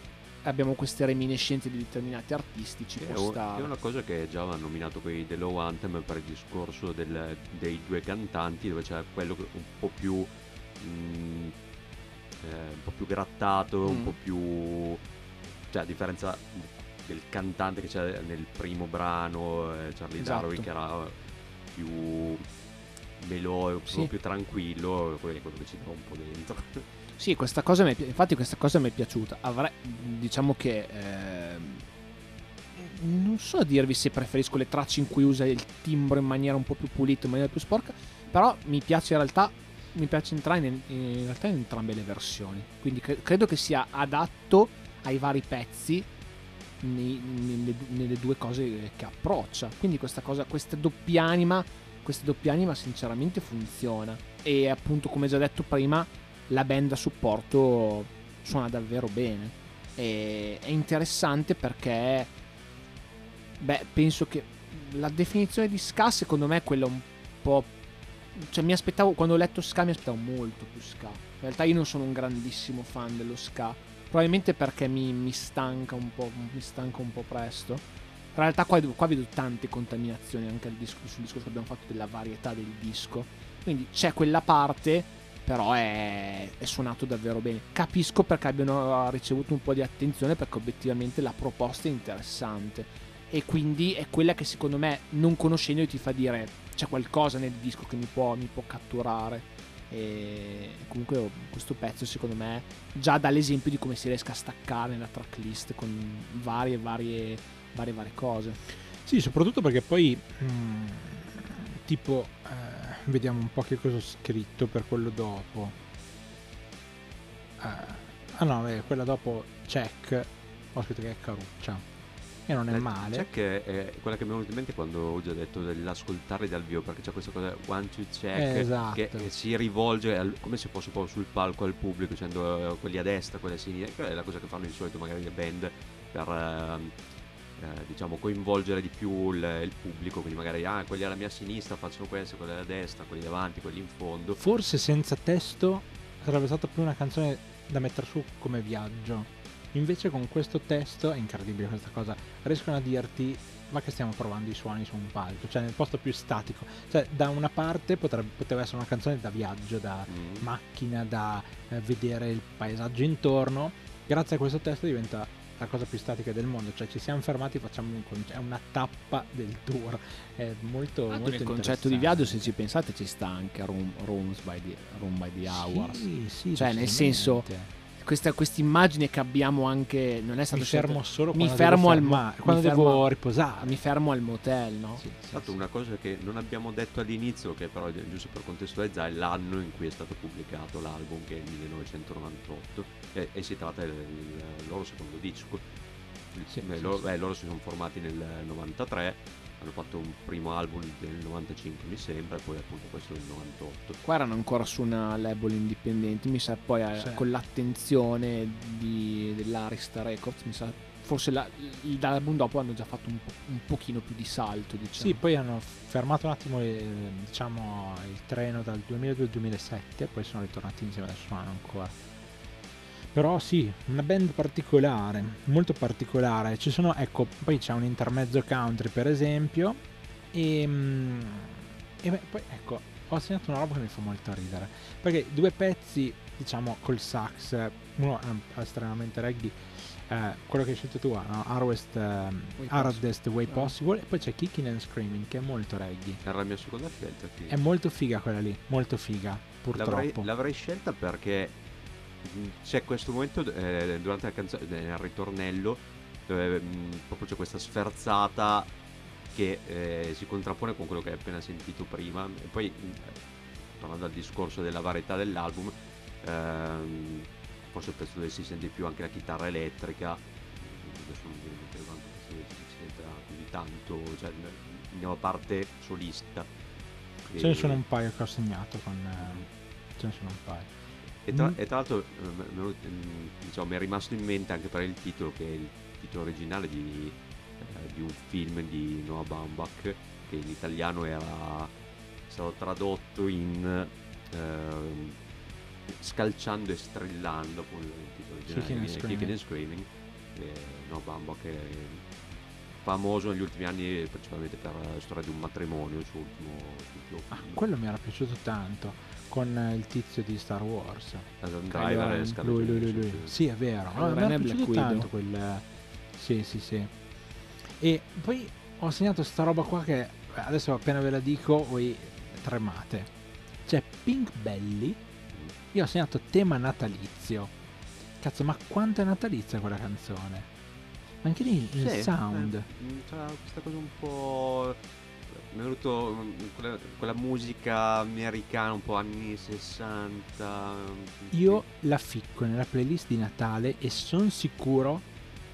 abbiamo queste reminiscenze di determinati artisti. Ci È, può un- stare. è una cosa che già avevano nominato quei dello Anthem per il discorso del- dei due cantanti, dove c'è quello un po' più. mm, eh, un po' più grattato, un Mm. po' più. cioè, a differenza del cantante che c'è nel primo brano, eh, Charlie Esatto. Darwin, che era più melodico, Sì. più tranquillo, quello è quello che ci dà un po' dentro. Sì, questa cosa mi è infatti questa cosa mi è piaciuta. Avrei, diciamo che ehm, non so dirvi se preferisco le tracce in cui usa il timbro in maniera un po' più pulita, in maniera più sporca, però mi piace in realtà mi piace entrare in, in realtà in entrambe le versioni. Quindi cre- credo che sia adatto ai vari pezzi nei- nelle, nelle due cose che approccia. Quindi questa cosa, questa doppianima, questa doppianima sinceramente funziona. E appunto, come già detto prima, la band a supporto suona davvero bene. E è interessante perché, beh, penso che la definizione di ska secondo me è quella un po'... Cioè mi aspettavo, quando ho letto ska mi aspettavo molto più ska. In realtà io non sono un grandissimo fan dello ska, probabilmente perché mi, mi stanca un po', mi stanca un po' presto. In realtà qua, qua vedo tante contaminazioni anche disco- sul discorso che abbiamo fatto della varietà del disco. Quindi c'è quella parte, però è, è suonato davvero bene. Capisco perché abbiano ricevuto un po' di attenzione perché obiettivamente la proposta è interessante. E quindi è quella che secondo me, non conoscendo, ti fa dire c'è qualcosa nel disco che mi può, mi può catturare. E comunque questo pezzo secondo me già dà l'esempio di come si riesca a staccare nella tracklist con varie varie varie varie cose. Sì, soprattutto perché poi mm, tipo eh, vediamo un po' che cosa ho scritto per quello dopo. Eh, ah no, beh, quella dopo check ho scritto che è caruccia. E non è Eh, male. C'è che è quella che mi è venuta in mente quando ho già detto dell'ascoltare dal vivo, perché c'è questa cosa one to check Eh, esatto. che, che si rivolge al- come se fosse proprio sul palco al pubblico, dicendo eh, quelli a destra, quelli a sinistra, che è la cosa che fanno di solito magari le band per ehm, eh, diciamo coinvolgere di più il, il pubblico, quindi magari ah, quelli alla mia sinistra facciano questo, quelli alla destra, quelli davanti, quelli in fondo. Forse senza testo sarebbe stata più una canzone da mettere su come viaggio. Invece con questo testo, è incredibile questa cosa, riescono a dirti ma che stiamo provando i suoni su un palco, cioè nel posto più statico. Cioè da una parte potrebbe, poteva essere una canzone da viaggio, da Mm. macchina, da eh, vedere il paesaggio intorno. Grazie a questo testo diventa la cosa più statica del mondo, cioè ci siamo fermati, facciamo un concerto, è una tappa del tour. È molto, Tanto molto nel concetto di viaggio, se ci pensate, ci sta anche Room, Rooms by the, Room by the Hours. Sì, sì, Cioè, nel senso. Questa immagine che abbiamo anche. Non è stato mi fermo scelto- solo mi quando fermo devo al mi quando fermo- devo riposare. Mi fermo al motel, no? Sì, sì, Esatto, sì. una cosa che non abbiamo detto all'inizio, che però è giusto per contestualizzare, è l'anno in cui è stato pubblicato l'album, che è il 1998, e, e si tratta del, del loro secondo disco. Il- Sì, sì, loro, sì. eh, loro si sono formati nel 93, hanno fatto un primo album del 95 mi sembra, e poi appunto questo del 98. Qua erano ancora su una label indipendente. Mi sa poi eh, Sì. con l'attenzione di, dell'Arista Records, mi sa. Forse la, il- dall'album dopo hanno già fatto un, po- un pochino più di salto, diciamo. Sì, poi hanno fermato un attimo eh, diciamo, il treno dal 2002 al 2007 e poi sono ritornati insieme, adesso suonano ancora. Però sì, una band particolare, molto particolare. Ci sono, ecco, poi c'è un intermezzo country per esempio e, mm, e beh, poi ecco, ho segnato una roba che mi fa molto ridere. Perché due pezzi, diciamo, col sax, uno è estremamente reggae, eh, quello che hai scelto tu, no? Hardest, ehm, Way Hardest Way Ah. Possible, e poi c'è Kicking and Screaming che è molto reggae. Era la mia seconda scelta. Sì. È molto figa quella lì, molto figa, L'avrei, purtroppo. l'avrei scelta perché c'è questo momento eh, durante la canzone, nel ritornello, dove mh, proprio c'è questa sferzata che eh, si contrappone con quello che hai appena sentito prima. E poi, mh, tornando al discorso della varietà dell'album, ehm, forse il pezzo dove si sente più anche la chitarra elettrica. Adesso non mi mente quanto questo si senta così tanto, cioè nella parte solista Ce ne sono un paio che ho segnato con... eh, ce ne sono un paio. E tra, Mm. e tra l'altro eh, m- m- m- diciamo, mi è rimasto in mente anche per il titolo, che è il titolo originale di, eh, di un film di Noah Baumbach, che in italiano era stato tradotto in ehm, Scalciando e strillando, appunto il titolo originale, Kicking and Screaming. Kicking and Screaming. E Noah Baumbach è famoso negli ultimi anni principalmente per la storia di un matrimonio, il suo ultimo, ultimo Ah, quello mi era piaciuto tanto con il tizio di Star Wars. Adam Driver Scarlett Lui, lui, lui, lui. sì. È vero. Kylo No, mi Ren era e piaciuto Black tanto quel... Sì, sì, sì. E poi ho segnato sta roba qua che adesso appena ve la dico voi tremate. C'è Pink Belly. Io ho segnato tema natalizio. Cazzo, ma quanto è natalizia quella canzone? Anche lì il Sì, sound. eh, mm, questa cosa un po'. Mi è venuto mm, quella, quella musica americana un po' anni 60. mm, Io la ficco nella playlist di Natale e sono sicuro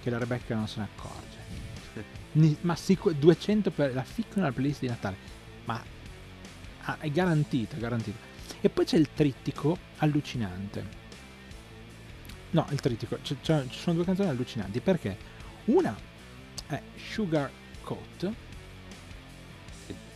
che la Rebecca non se ne accorge. Ma sicuro 200 per la ficco nella playlist di Natale. Ma ah, è garantito, è garantito. E poi c'è il trittico allucinante. No, il trittico, ci sono due canzoni allucinanti perché una è Sugar Coat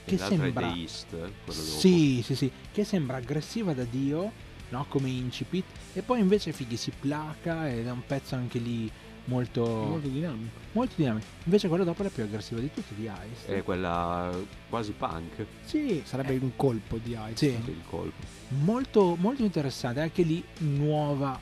che sembra- East. Sì, sì, sì, che sembra aggressiva da Dio, no? Come incipit, e poi invece fighi si placa ed è un pezzo anche lì molto, Molto molto, dinamico. dinamico. Invece quello dopo è la più aggressiva di tutte, di Ice. È quella quasi punk. sì, Sarebbe è un colpo di Ice. Sì. Il colpo. molto, molto interessante, anche lì nuova,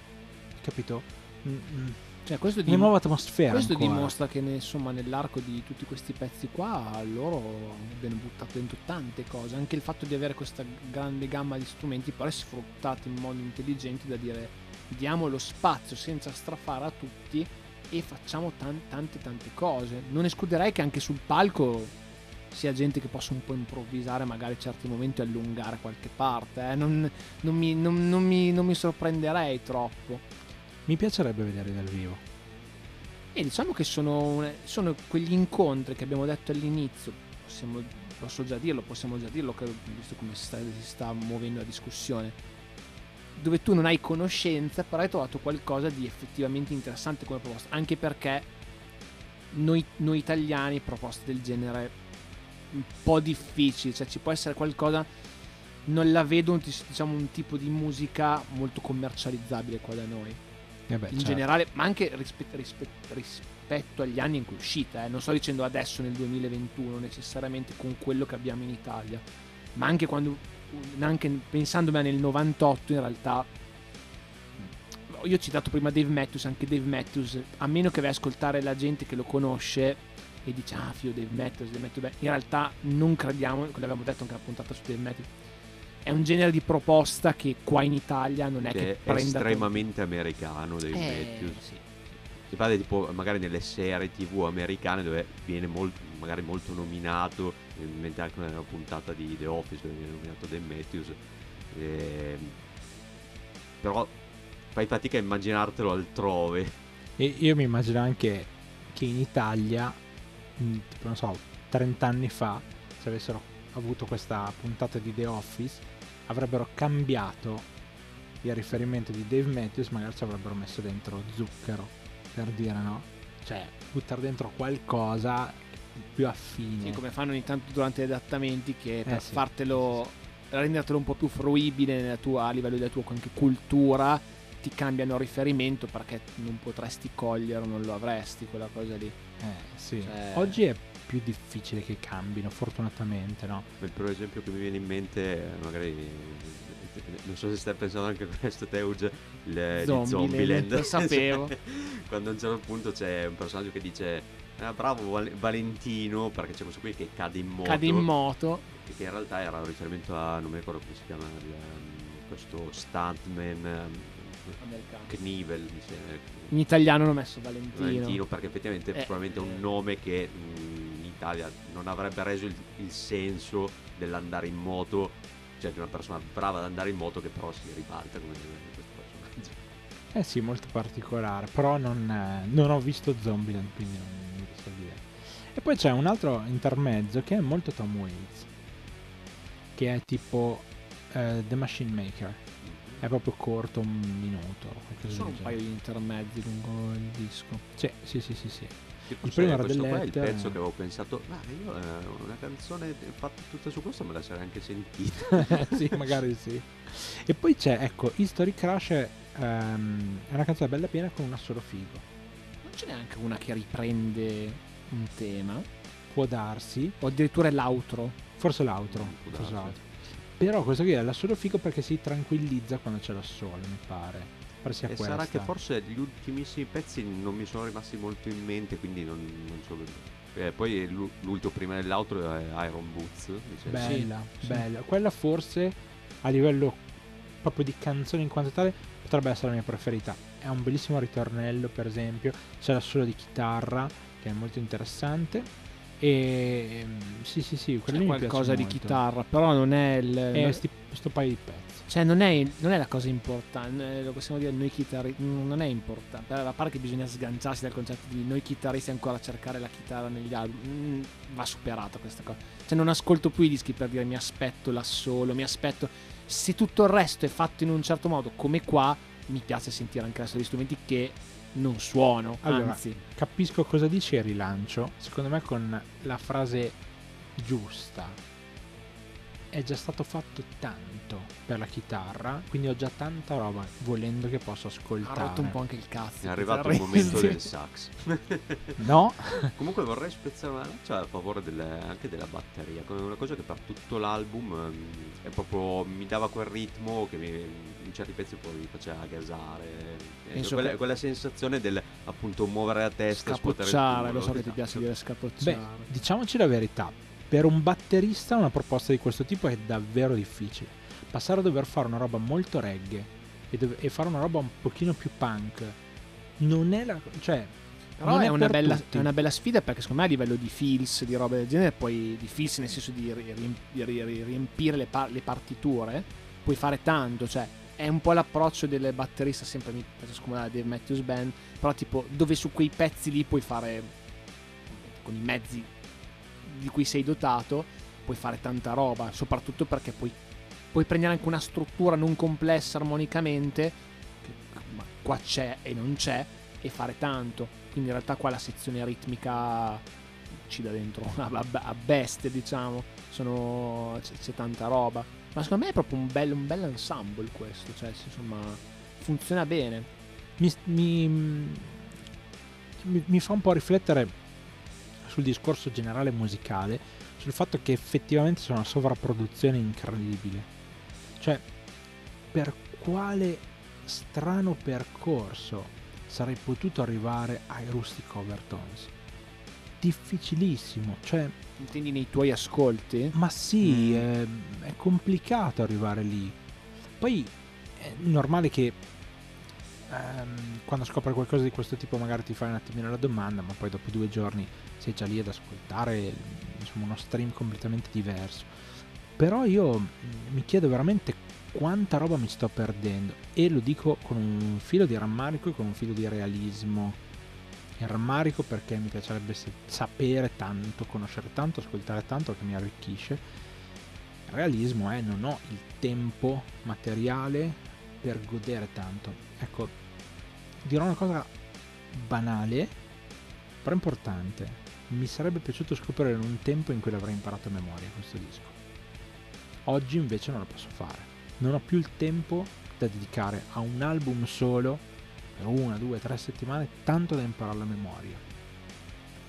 capito? Mm, mm, Cioè, questo, Una dim- nuova atmosfera. questo ancora. dimostra che insomma, nell'arco di tutti questi pezzi qua loro abbiano buttato dentro tante cose. Anche il fatto di avere questa grande gamma di strumenti, però sfruttati in modo intelligente da dire diamo lo spazio senza strafare a tutti e facciamo tan- tante tante cose. Non escluderei che anche sul palco sia gente che possa un po' improvvisare magari certi momenti e allungare qualche parte. eh. Non, non mi, non- non mi- non mi sorprenderei troppo. Mi piacerebbe vedere dal vivo. E diciamo che sono, sono quegli incontri che abbiamo detto all'inizio, possiamo, posso già dirlo, possiamo già dirlo, visto come si sta, si sta muovendo la discussione, dove tu non hai conoscenza, però hai trovato qualcosa di effettivamente interessante come proposta, anche perché noi, noi italiani proposte del genere un po' difficili, cioè ci può essere qualcosa, non la vedo diciamo, un tipo di musica molto commercializzabile qua da noi Eh beh, in certo. generale, ma anche rispe- rispe- rispetto agli anni in cui è uscita. eh. Non sto dicendo adesso nel 2021 necessariamente con quello che abbiamo in Italia, ma anche quando, anche pensandomi nel 98 in realtà. Io ho citato prima Dave Matthews, anche Dave Matthews, a meno che vai a ascoltare la gente che lo conosce e dice ah figlio Dave Matthews, Dave Matthews, beh, in realtà non crediamo, l'abbiamo detto anche nella puntata su Dave Matthews, è un genere di proposta che qua in Italia non è che, Che è prenda estremamente americano dei eh, Matthews. sì. Si parla tipo magari nelle serie tv americane dove viene molto, magari molto nominato, mente anche una puntata di The Office dove viene nominato Dan Matthews. Ehm, però fai fatica a immaginartelo altrove. E io mi immagino anche che in Italia, mh, tipo, non so, 30 anni fa, se avessero avuto questa puntata di The Office, avrebbero cambiato il riferimento di Dave Matthews, magari ci avrebbero messo dentro zucchero, per dire no? Cioè, buttare dentro qualcosa più affine. Sì, come fanno ogni tanto durante gli adattamenti che per Eh, sì. fartelo rendertelo un po' più fruibile nella tua, a livello della tua anche cultura ti cambiano riferimento perché non potresti cogliere non lo avresti quella cosa lì Eh, sì. Cioè- Oggi è più difficile che cambino, fortunatamente, no? Il primo esempio che mi viene in mente, è magari eh, non so se stai pensando anche a questo, Teuge, il di Zombieland, Zombieland. lo sapevo. Quando a un certo punto c'è un personaggio che dice "Ah, bravo Val- Valentino, perché c'è questo qui che cade in moto. cade in moto che in realtà era un riferimento a, non mi ricordo come si chiama, il, um, questo stuntman Knievel, mi sembra. in italiano hanno messo Valentino, Valentino, perché effettivamente Eh, probabilmente è un eh. nome che mh, in Italia non avrebbe reso il, il senso dell'andare in moto, cioè di una persona brava ad andare in moto che però si ribalta come questo personaggio. Eh sì, molto particolare, però non, eh, non ho visto Zombieland, quindi non, non so dire. E poi c'è un altro intermezzo che è molto Tom Waits. che è tipo eh, The Machine Maker. È proprio corto, un minuto. sono un paio di intermezzi lungo il disco. Sì, sì, sì, sì, sì. Il primo era questo qua è il pezzo che avevo pensato, ma io eh, una canzone fatta tutta su questo me la sarei anche sentita. sì, magari sì. E poi c'è, ecco, History Crash è, ehm, è una canzone bella piena con un assolo figo. Non ce n'è anche una che riprende un tema. Può darsi, O addirittura l'outro. forse l'outro. Può forse l'outro. Però questo qui è l'assolo figo perché si tranquillizza quando c'è l'assolo, mi pare. Pare sia E questa. sarà che forse gli ultimissimi pezzi non mi sono rimasti molto in mente, quindi non, non so. Eh, poi l'u- l'ultimo prima dell'altro è Iron Boots. sembra. Bella, sì. bella. Quella forse a livello proprio di canzone in quanto tale potrebbe essere la mia preferita. È un bellissimo ritornello, per esempio. C'è l'assolo di chitarra che è molto interessante. E ehm, sì, sì, sì, quello C'è qualcosa di molto. chitarra, però non è il. E non- sti- questo paio di pezzi. Cioè, non è, non è la cosa importante, eh, lo possiamo dire noi chitarristi, non è importante, a parte che bisogna sganciarsi dal concetto di noi chitarristi ancora cercare la chitarra negli album, Mm, va superata questa cosa. Cioè, non ascolto più i dischi per dire mi aspetto l'assolo, mi aspetto... Se tutto il resto è fatto in un certo modo, come qua, mi piace sentire anche adesso gli strumenti che non suono, Allora, anzi... Capisco cosa dici e rilancio. Secondo me con la frase giusta è già stato fatto tanto per la chitarra, quindi ho già tanta roba volendo che posso Ha ascoltare. rotto un po' anche il cazzo. È arrivato il momento del sax. No, Comunque vorrei spezzare una lancia a favore delle- anche della batteria, come una cosa che per tutto l'album ehm, è proprio, mi dava quel ritmo che mi- certi pezzi poi mi faceva gasare. Eh, Penso quella, che- quella sensazione del appunto muovere la testa, Scapocciare, lo so che ti esatto. piace dire beh, scapocciare. diciamoci la verità. Per un batterista una proposta di questo tipo è davvero difficile. Passare a dover fare una roba molto reggae e, dov- e fare una roba un pochino più punk non è la... cioè... Però non è, una bella, è una bella sfida perché secondo me a livello di feels, di robe del genere, poi di feels nel senso di ri- riemp- di ri- ri- riempire le, par- le partiture, puoi fare tanto, cioè è un po' l'approccio del batterista, sempre mi faccio scomodare Dave Matthews Band, però tipo dove su quei pezzi lì puoi fare, con i mezzi di cui sei dotato, puoi fare tanta roba, soprattutto perché puoi, puoi prendere anche una struttura non complessa armonicamente, che qua c'è e non c'è, e fare tanto. Quindi in realtà qua la sezione ritmica ci dà dentro a, a- a bestia, diciamo. Sono, c'è, c'è tanta roba. Ma secondo me è proprio un bel, un bel ensemble questo. Cioè, insomma, funziona bene. mi- mi- mi fa un po' riflettere sul discorso generale musicale, sul fatto che effettivamente c'è una sovrapproduzione incredibile. Cioè, per quale strano percorso sarei potuto arrivare ai Rustic Overtones? Difficilissimo, cioè Intendi nei tuoi ascolti? ma sì, Mm. è, è complicato arrivare lì. Poi è normale che ehm, quando scopri qualcosa di questo tipo magari ti fai un attimino la domanda, ma poi dopo due giorni sei già lì ad ascoltare insomma, uno stream completamente diverso. Però io mm, mi chiedo veramente quanta roba mi sto perdendo e lo dico con un filo di rammarico e con un filo di realismo. Il rammarico perché mi piacerebbe sapere tanto, conoscere tanto, ascoltare tanto che mi arricchisce. Il realismo è non ho il tempo materiale per godere tanto. Ecco, dirò una cosa banale, però importante. Mi sarebbe piaciuto scoprire in un tempo in cui l'avrei imparato a memoria questo disco. Oggi invece non lo posso fare. Non ho più il tempo da dedicare a un album solo per una, due, tre settimane, tanto da imparare la memoria.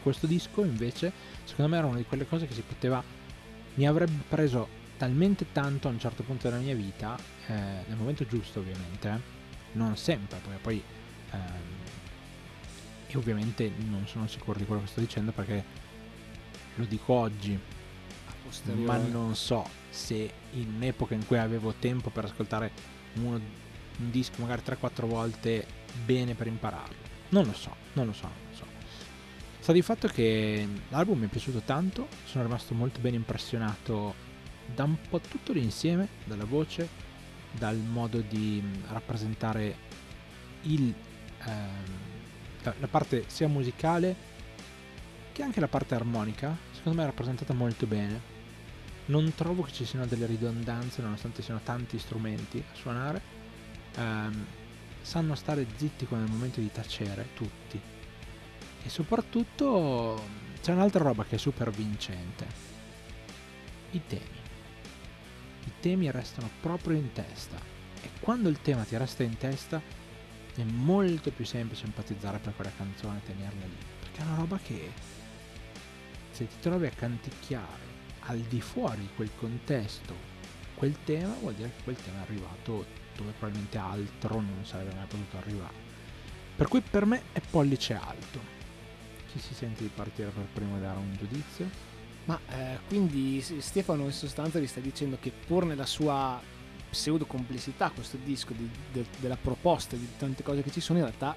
Questo disco invece, secondo me, era una di quelle cose che si poteva. Mi avrebbe preso talmente tanto a un certo punto della mia vita, eh, nel momento giusto, ovviamente, eh, non sempre, perché poi. ehm, e ovviamente non sono sicuro di quello che sto dicendo perché lo dico oggi, ma non so se in un'epoca in cui avevo tempo per ascoltare uno, un disco magari 3-4 volte bene per impararlo. Non lo so, non lo so, non lo so. Sta di fatto che l'album mi è piaciuto tanto, sono rimasto molto ben impressionato da un po' tutto l'insieme, dalla voce, dal modo di mh, rappresentare il, ehm, la, la parte sia musicale che anche la parte armonica, secondo me è rappresentata molto bene. non trovo che ci siano delle ridondanze nonostante siano tanti strumenti a suonare. Ehm, sanno stare zitti quando è il momento di tacere, tutti. E soprattutto c'è un'altra roba che è super vincente. I temi. I temi restano proprio in testa. E quando il tema ti resta in testa è molto più semplice empatizzare per quella canzone e tenerla lì. Perché è una roba che se ti trovi a canticchiare al di fuori di quel contesto quel tema, vuol dire che quel tema è arrivato dove probabilmente altro non sarebbe mai potuto arrivare. Per cui per me è pollice alto. Chi si sente di partire per primo e dare un giudizio? Ma eh, quindi Stefano in sostanza vi sta dicendo che pur nella sua pseudo complessità questo disco di, de, della proposta di tante cose che ci sono in realtà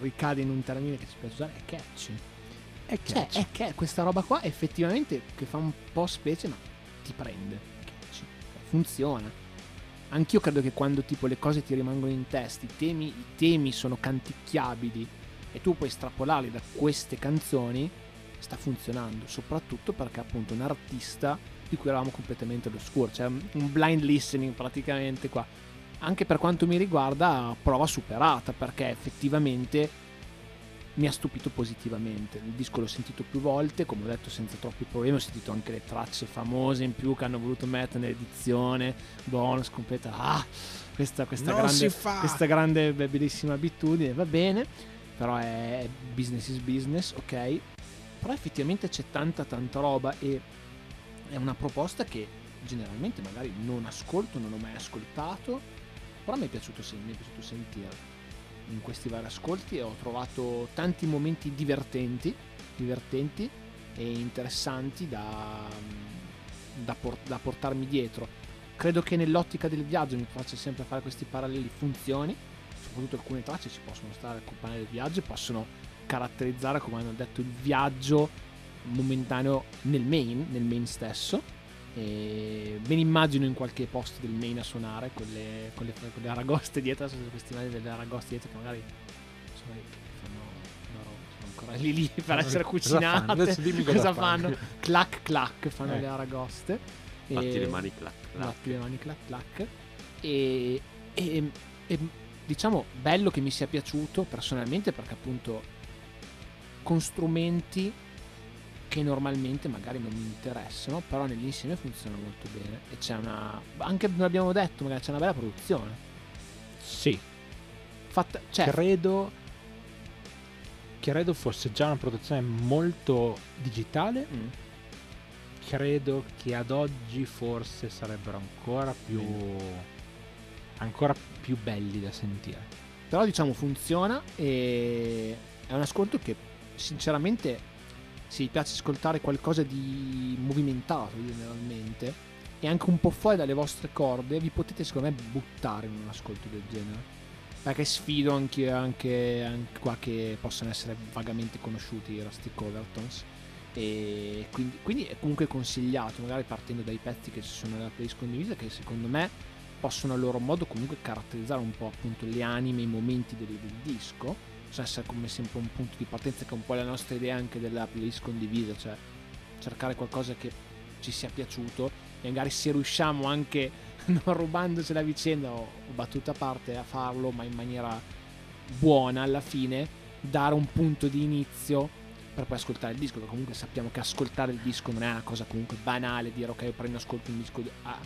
ricade in un termine che ci piace usare è catchy È cioè catchy. è che questa roba qua effettivamente che fa un po' specie ma ti prende catchy. funziona anch'io credo che quando tipo le cose ti rimangono in testa i temi, i temi sono canticchiabili e tu puoi estrapolarli da queste canzoni sta funzionando soprattutto perché appunto un artista di cui eravamo completamente all'oscuro cioè un blind listening praticamente qua. Anche per quanto mi riguarda prova superata perché effettivamente mi ha stupito positivamente. Il disco l'ho sentito più volte come ho detto senza troppi problemi. Ho sentito anche le tracce famose in più che hanno voluto mettere nell'edizione. Bonus completa. Ah questa, questa grande questa grande be- bellissima abitudine. Va bene però è business is business ok? Però effettivamente c'è tanta tanta roba e è una proposta che generalmente magari non ascolto non ho mai ascoltato però mi è piaciuto, mi è piaciuto sentire in questi vari ascolti e ho trovato tanti momenti divertenti divertenti e interessanti da, da, por- da portarmi dietro. Credo che nell'ottica del viaggio mi faccia sempre fare questi paralleli funzioni soprattutto alcune tracce ci possono stare accompagnate del viaggio e possono caratterizzare come hanno detto il viaggio momentaneo nel main nel main stesso e me ne immagino in qualche posto del main a suonare con le, con le, con le aragoste dietro questi mani delle aragoste dietro che magari insomma, fanno sono ancora lì lì per essere Cosa fanno? cucinate Adesso dimmi cosa cosa fanno. fanno clac clac fanno Eh. le aragoste Batti E- le mani clac clac. Batti le mani clac clac e, e- e, diciamo bello che mi sia piaciuto personalmente perché appunto con strumenti che normalmente magari non mi interessano però nell'insieme funziona molto bene. E c'è una anche l'abbiamo detto magari c'è una bella produzione. Sì, fatta cioè credo credo fosse già una produzione molto digitale. Mm, credo che ad oggi forse sarebbero ancora più ancora più belli da sentire. Però diciamo funziona e è un ascolto che sinceramente se vi piace ascoltare qualcosa di movimentato generalmente e anche un po' fuori dalle vostre corde vi potete secondo me buttare in un ascolto del genere. Perché sfido anche, anche, anche qua che possono essere vagamente conosciuti i Rusty Covertons e quindi, quindi è comunque consigliato magari partendo dai pezzi che ci sono nella playlist condivisa che secondo me possono a loro modo comunque caratterizzare un po' appunto le anime, i momenti del, del disco, cioè essere come sempre un punto di partenza che è un po' la nostra idea anche della playlist condivisa, cioè cercare qualcosa che ci sia piaciuto e magari se riusciamo anche non rubandoci la vicenda o battuta a parte a farlo, ma in maniera buona alla fine, dare un punto di inizio per poi ascoltare il disco, perché comunque sappiamo che ascoltare il disco non è una cosa comunque banale, dire ok prendo ascolto un disco a,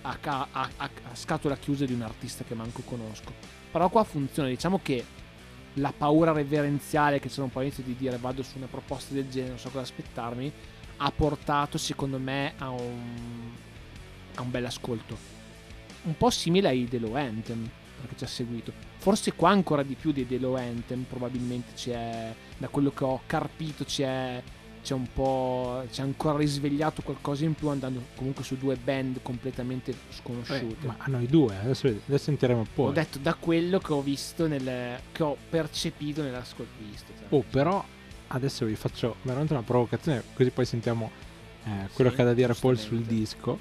a- a- a scatola chiusa di un artista che manco conosco. Però qua funziona, diciamo che la paura reverenziale che c'era un po' all'inizio di dire vado su una proposta del genere, non so cosa aspettarmi, ha portato secondo me a un, a un bel ascolto. Un po' simile ai The Low Anthem, perché ci ha seguito. Forse qua ancora di più dei The Low Anthem, probabilmente c'è, da quello che ho carpito, c'è, c'è un po', c'è ancora risvegliato qualcosa in più andando comunque su due band completamente sconosciute. Eh, ma a noi due adesso, adesso sentiremo poi Ho detto da quello che ho visto, nel, che ho percepito nell'ascolto visto. cioè. oh però adesso vi faccio veramente una provocazione così poi sentiamo eh, quello Sì, che ha da dire Paul sul disco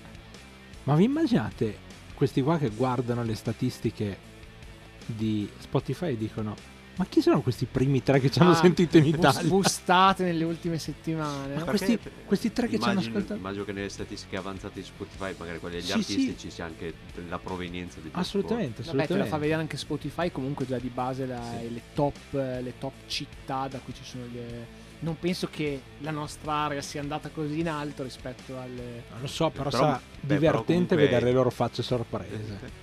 ma vi immaginate questi qua che guardano le statistiche di Spotify e dicono Ma chi sono questi primi tre che ci hanno Ah, sentito in Italia? bustate nelle ultime settimane. Ma questi- questi tre che ci hanno immagino, ascoltato- Immagino che nelle statistiche avanzate di Spotify, magari quelle degli Sì, artisti, sì. ci sia anche la provenienza degli Assolutamente, Vabbè, te la assolutamente. fa vedere anche Spotify. Comunque, già di base la- Sì. le, top, le top città da cui ci sono le. Non penso che la nostra area sia andata così in alto rispetto alle. Non lo so, però, Però- sarà beh, divertente però comunque- vedere le loro facce sorprese.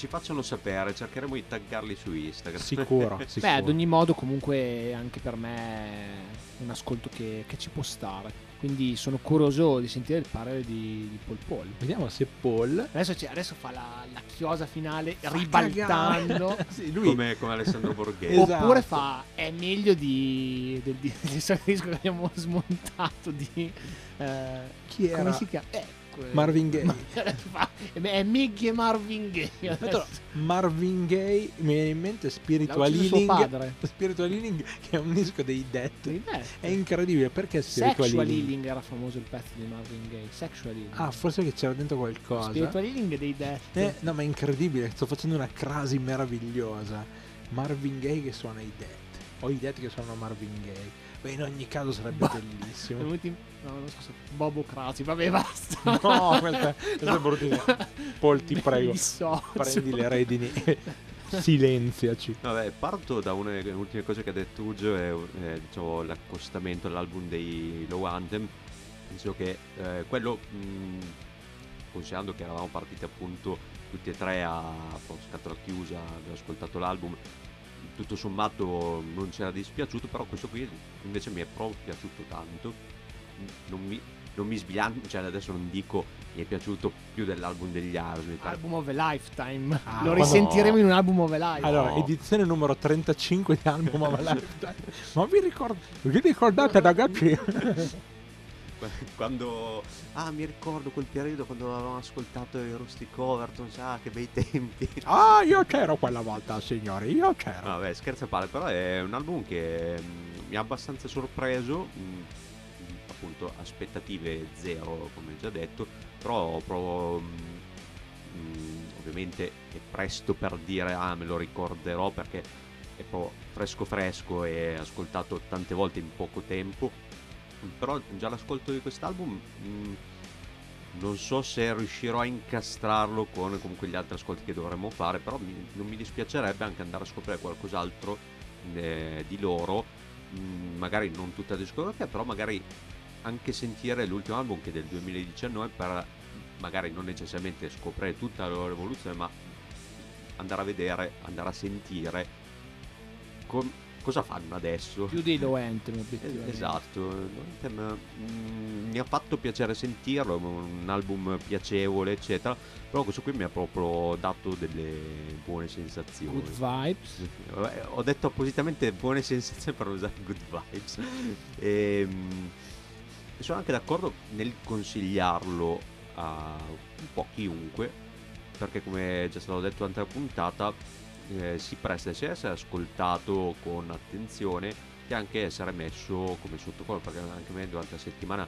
Ci facciano sapere, cercheremo di taggarli su Instagram. Sicuro, Beh, sicuro. ad ogni modo, comunque, anche per me è un ascolto che, che ci può stare. Quindi sono curioso di sentire il parere di, di Paul Paul. Vediamo se Paul Adesso, c'è- adesso fa la, la chiosa finale Fa ribaltando. Sì, lui come, come Alessandro Borghese. Esatto. Oppure fa è meglio di, del, di- del solito disco che abbiamo smontato di eh, chi come era? si chiama? Eh, Marvin Gaye. fa- è Miggy e Marvin Gaye. Marvin Gaye mi viene in mente Spiritual Healing. padre. Spiritual Healing che è un disco dei Dead. Sì, beh. È incredibile perché Spiritual Sexual Healing? Healing era famoso il pezzo di Marvin Gaye. Sexual Healing. Ah, forse che c'era dentro qualcosa. Spiritual Healing dei Death. Eh, no, ma è incredibile, sto facendo una crasi meravigliosa. Marvin Gaye che suona i Dead. O i Dead che suonano Marvin Gaye. Beh, in ogni caso sarebbe Bah. bellissimo. No, se Bobo Crasi, vabbè, basta. No, questa, questa è bruttissima. Paul, ti prego, prendi le redini e silenziaci. Vabbè, parto da una delle ultime cose che ha detto Uggio, è eh, diciamo, l'accostamento all'album dei Low Anthem. Penso che eh, quello, mh, considerando che eravamo partiti appunto tutti e tre a scatola chiusa, avevo ascoltato l'album, tutto sommato non ci era dispiaciuto, però questo qui invece mi è proprio piaciuto tanto. Non mi, non mi sbilancio, cioè adesso non dico mi è piaciuto più dell'album degli Aerosmith. Album of a Lifetime. Ah, Lo risentiremo in un album of a Lifetime. Allora, edizione numero 35 di Album of a Lifetime. Ma vi, ricord- vi ricordate ragazzi? quando ah mi ricordo quel periodo quando avevamo ascoltato i Rusty Coverton ah che bei tempi Ah, io c'ero quella volta, signori, io c'ero. vabbè scherzo a parte però è un album che mm, mi ha abbastanza sorpreso mm, appunto aspettative zero come già detto però provo mm, mm, ovviamente è presto per dire ah me lo ricorderò perché è proprio fresco fresco e ascoltato tante volte in poco tempo. Però già l'ascolto di quest'album mh, non so se riuscirò a incastrarlo con comunque gli altri ascolti che dovremmo fare però mi- non mi dispiacerebbe anche andare a scoprire qualcos'altro eh, di loro. Mh, magari non tutta la discografia però magari anche sentire l'ultimo album che è del 2019 per magari non necessariamente scoprire tutta la loro evoluzione ma andare a vedere andare a sentire com- cosa fanno adesso Più dei low anthem, obiettivamente. Esatto, Anthem, mm, mi ha fatto piacere sentirlo, un album piacevole, eccetera, però questo qui mi ha proprio dato delle buone sensazioni. Good vibes. Ho detto appositamente buone sensazioni per usare good vibes. Ehm, sono anche d'accordo nel consigliarlo a un po' chiunque, perché come già stato detto durante la puntata, eh, si presta sia a essere ascoltato con attenzione che anche essere messo come sottocollo, perché anche a me durante la settimana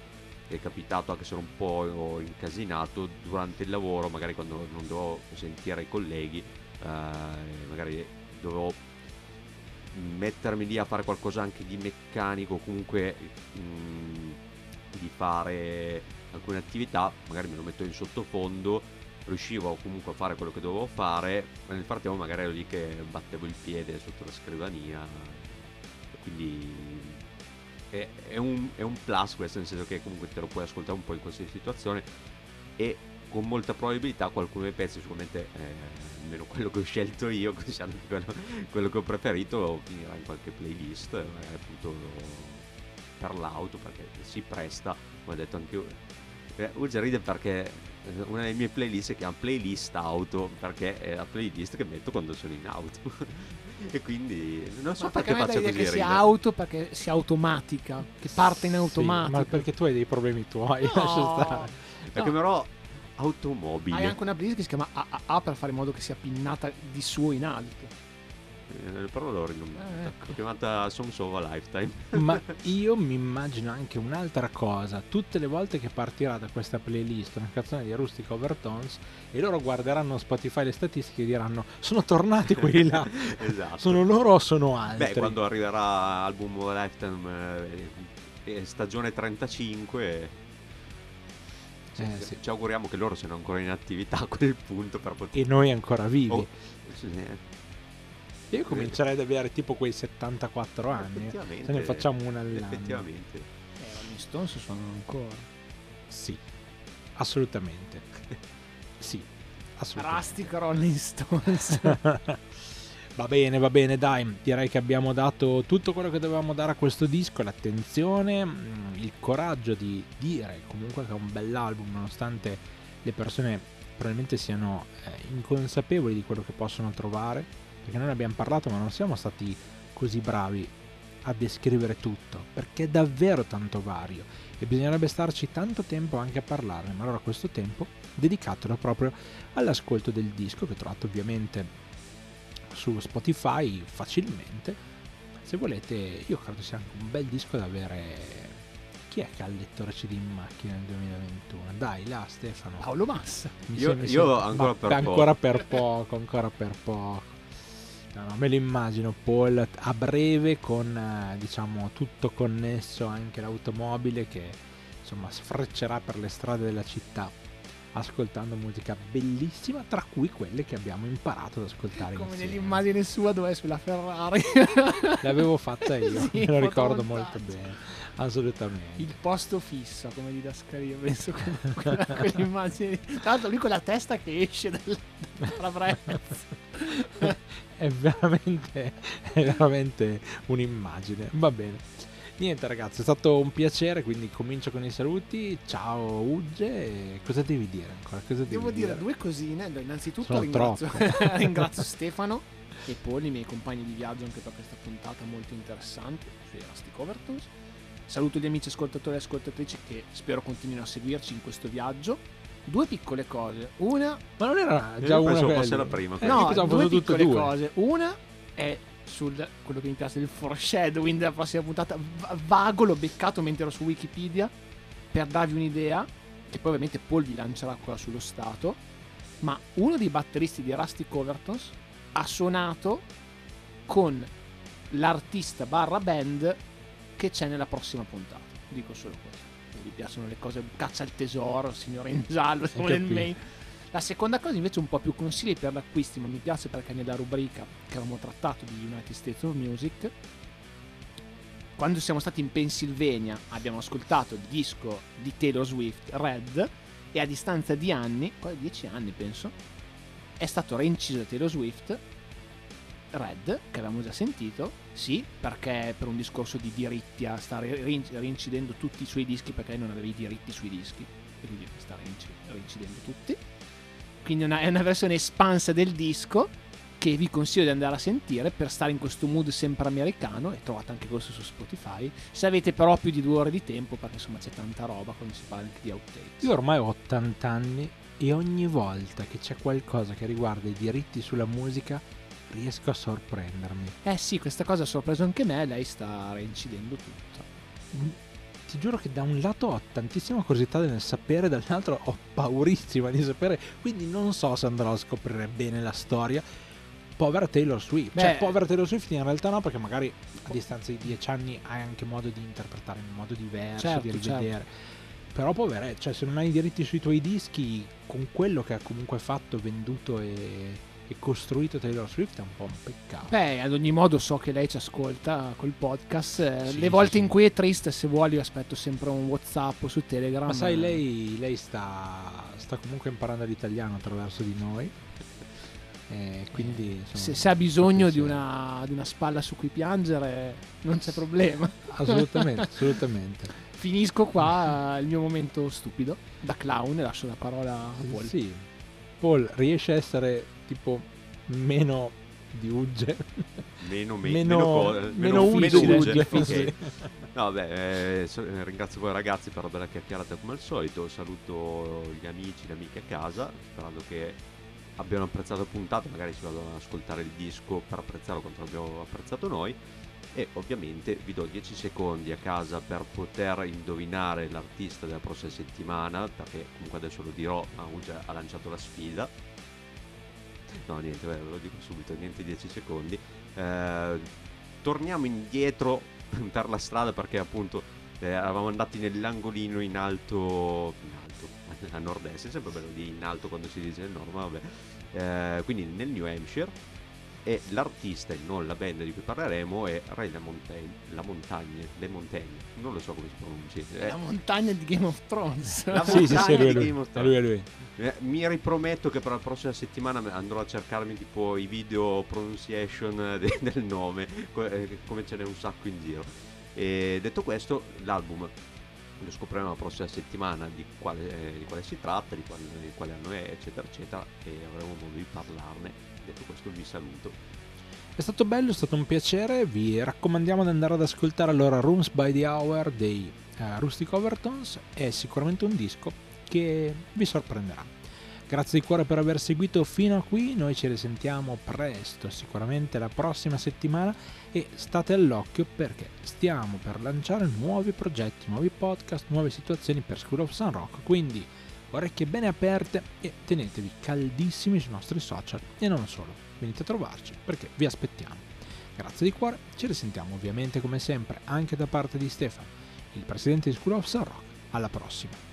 è capitato anche se ero un po' incasinato durante il lavoro, magari quando non dovevo sentire i colleghi, eh, magari dovevo mettermi lì a fare qualcosa anche di meccanico, comunque mm, di fare alcune attività, magari me lo metto in sottofondo, riuscivo comunque a fare quello che dovevo fare, ma nel frattempo magari ero lì che battevo il piede sotto la scrivania, quindi è, è un, è un plus questo, nel senso che comunque te lo puoi ascoltare un po' in qualsiasi situazione e con molta probabilità qualcuno dei pezzi, sicuramente eh, almeno quello che ho scelto io, considerando quello, quello che ho preferito, finirà in qualche playlist, magari appunto per l'auto, perché si presta, come ho detto anche io. Eh, Uge ride perché eh, una delle mie playlist si chiama playlist auto, perché è la playlist che metto quando sono in auto. e quindi non so Ma perché, perché l'idea così che sia auto perché sia automatica, che parte in Sì, automatico. ma perché tu hai dei problemi tuoi, No. lascia stare. Perché No. però automobile. Hai anche una playlist che si chiama AAA per fare in modo che sia pinnata di suo in alto. Eh, però l'ho rinominata. Ah, ecco. Chiamata Songs of a Lifetime. Ma io mi immagino anche un'altra cosa. Tutte le volte che partirà da questa playlist una canzone di Rustic Overtones e loro guarderanno Spotify le statistiche e diranno sono tornati quelli là. esatto. sono loro o sono altri? Beh, quando arriverà album of a Lifetime eh, eh, stagione 35 ci- Eh, sì. ci auguriamo che loro siano ancora in attività a quel punto per poter... E noi ancora vivi. Oh, sì, eh, Io comincerei ad avere tipo quei 74 anni. Se ne facciamo una all'anno. Effettivamente. Eh, Rolling Stones suonano ancora. Sì, assolutamente. sì, assolutamente. Rustic Rolling Stones. Va bene, va bene, dai, direi che abbiamo dato tutto quello che dovevamo dare a questo disco, l'attenzione, mm, il coraggio di dire comunque che è un bell'album nonostante le persone probabilmente siano eh, inconsapevoli di quello che possono trovare, perché noi ne abbiamo parlato ma non siamo stati così bravi a descrivere tutto, perché è davvero tanto vario e bisognerebbe starci tanto tempo anche a parlarne, ma allora questo tempo dedicatelo proprio all'ascolto del disco che trovate ovviamente su Spotify facilmente. Se volete, io credo sia anche un bel disco da avere. Chi è che ha il lettore CD in macchina nel 2021? Dai, là Stefano. Paolo Massa. Mi Io- sembra- io ancora ma per ancora poco. per poco, ancora per poco. No, no, me lo immagino Paul a breve con eh, diciamo tutto connesso anche l'automobile che insomma sfreccerà per le strade della città ascoltando musica bellissima tra cui quelle che abbiamo imparato ad ascoltare Come insieme. nell'immagine sua dove è sulla Ferrari. L'avevo fatta io, Sì, me lo ricordo molto bene, assolutamente. Il posto fisso come didascalia, penso con quella, quell'immagine. Tra l'altro lui con la testa che esce dal, dal parabrezza. è veramente, è veramente un'immagine. Va bene. Niente ragazzi, è stato un piacere, quindi comincio con i saluti. Ciao Ugge, cosa devi dire ancora? Cosa devi Devo dire due cosine. Allora, Innanzitutto Sono ringrazio, ringrazio Stefano e Paul, i miei compagni di viaggio anche per questa puntata molto interessante sui Rustic Overtones. Saluto gli amici ascoltatori e ascoltatrici che spero continuino a seguirci in questo viaggio. Due piccole cose. Una Ma non era Io già una fosse la prima, Eh, no, due piccole due. cose. Una è sul quello che mi piace del foreshadowing della prossima puntata. Va- Vago, l'ho beccato mentre ero su Wikipedia per darvi un'idea. E poi ovviamente Paul vi lancerà qua sullo stato. Ma uno dei batteristi di Rustic Overtones ha suonato con l'artista barra band che c'è nella prossima puntata. Dico solo questo. Se vi piacciono le cose, caccia al tesoro, signore in giallo, siamo nel main. La seconda cosa invece un po' più consigli per l'acquisto, ma mi piace perché nella rubrica che avevamo trattato di United States of Music, quando siamo stati in Pennsylvania abbiamo ascoltato il disco di Taylor Swift, Red, e a distanza di anni, quasi dieci anni penso, è stato reinciso da Taylor Swift, Red, che avevamo già sentito, sì, perché per un discorso di diritti a stare rin- rincidendo tutti i suoi dischi perché non aveva i diritti sui dischi, e quindi sta rinci- rincidendo tutti. Quindi una- è una versione espansa del disco che vi consiglio di andare a sentire per stare in questo mood sempre americano e trovate anche questo su Spotify se avete però più di due ore di tempo perché insomma c'è tanta roba quando si parla anche di outtakes Io ormai ho 80 anni e ogni volta che c'è qualcosa che riguarda i diritti sulla musica riesco a sorprendermi. eh sì questa cosa ha sorpreso anche me lei sta reincidendo tutto Mm, Ti giuro che da un lato ho tantissima curiosità nel sapere, dall'altro ho paurissima di sapere, quindi non so se andrò a scoprire bene la storia. Povera Taylor Swift, cioè Beh. povera Taylor Swift in realtà no, perché magari a distanza di dieci anni hai anche modo di interpretare in modo diverso, Certo, di rivedere. Però poveretto, cioè se non hai i diritti sui tuoi dischi, con quello che ha comunque fatto, venduto e, e costruito Taylor Swift è un po' un peccato. beh ad ogni modo so che lei ci ascolta col podcast eh, Sì, le volte sì. in cui è triste se vuoi io aspetto sempre un whatsapp o su telegram Ma sai, eh, lei, lei sta, sta comunque imparando l'italiano attraverso di noi. E quindi insomma, se, se ha bisogno di una, di una spalla su cui piangere non c'è problema Assolutamente, assolutamente. Finisco qua eh, il mio momento stupido da clown e lascio la parola a Paul. Sì. Paul riesce a essere tipo meno di Ugge. Meno, me- meno, meno, co- meno, meno Ugge, difficile. Ugge, Ok. sì. No, beh, eh, so- ringrazio voi ragazzi per la bella chiacchierata come al solito. Saluto gli amici, le amiche a casa, sperando che abbiano apprezzato la puntata, magari ci vado ad ascoltare il disco per apprezzarlo quanto l'abbiamo apprezzato noi e ovviamente vi do 10 secondi a casa per poter indovinare l'artista della prossima settimana perché comunque adesso lo dirò ma Ugia ha lanciato la sfida no niente ve lo dico subito niente 10 secondi. Eh, torniamo indietro per la strada perché appunto eh, eravamo andati nell'angolino in alto in alto a nord-est è sempre bello di in alto quando si dice il nord ma vabbè. Eh, quindi nel New Hampshire e l'artista e non la band di cui parleremo è Ray La Montagne, la montagna, le montagne, non lo so come si pronuncia. Eh. La montagna di Game of Thrones. La sì, montagna sì, sì, di lui, Game of lui, Thrones. lui, lui. Eh, Mi riprometto che per la prossima settimana andrò a cercarmi tipo i video pronunciation de- del nome, eh, come ce n'è un sacco in giro. E detto questo, l'album lo scopriremo la prossima settimana di quale, eh, di quale si tratta, di quale, di quale anno è, eccetera, eccetera, e avremo modo di parlarne. Detto questo vi saluto. È stato bello, è stato un piacere. Vi raccomandiamo di andare ad ascoltare allora Rooms by the Hour dei eh, Rustic Overtones. È sicuramente un disco che vi sorprenderà. Grazie di cuore per aver seguito fino a qui. Noi ci risentiamo presto, sicuramente la prossima settimana. E state all'occhio perché stiamo per lanciare nuovi progetti, nuovi podcast, nuove situazioni per School of Sun Rock. Quindi orecchie bene aperte e tenetevi caldissimi sui nostri social e non solo. Venite a trovarci perché vi aspettiamo. Grazie di cuore, ci risentiamo ovviamente come sempre anche da parte di Stefano, il presidente di School of Sun Rock. Alla prossima!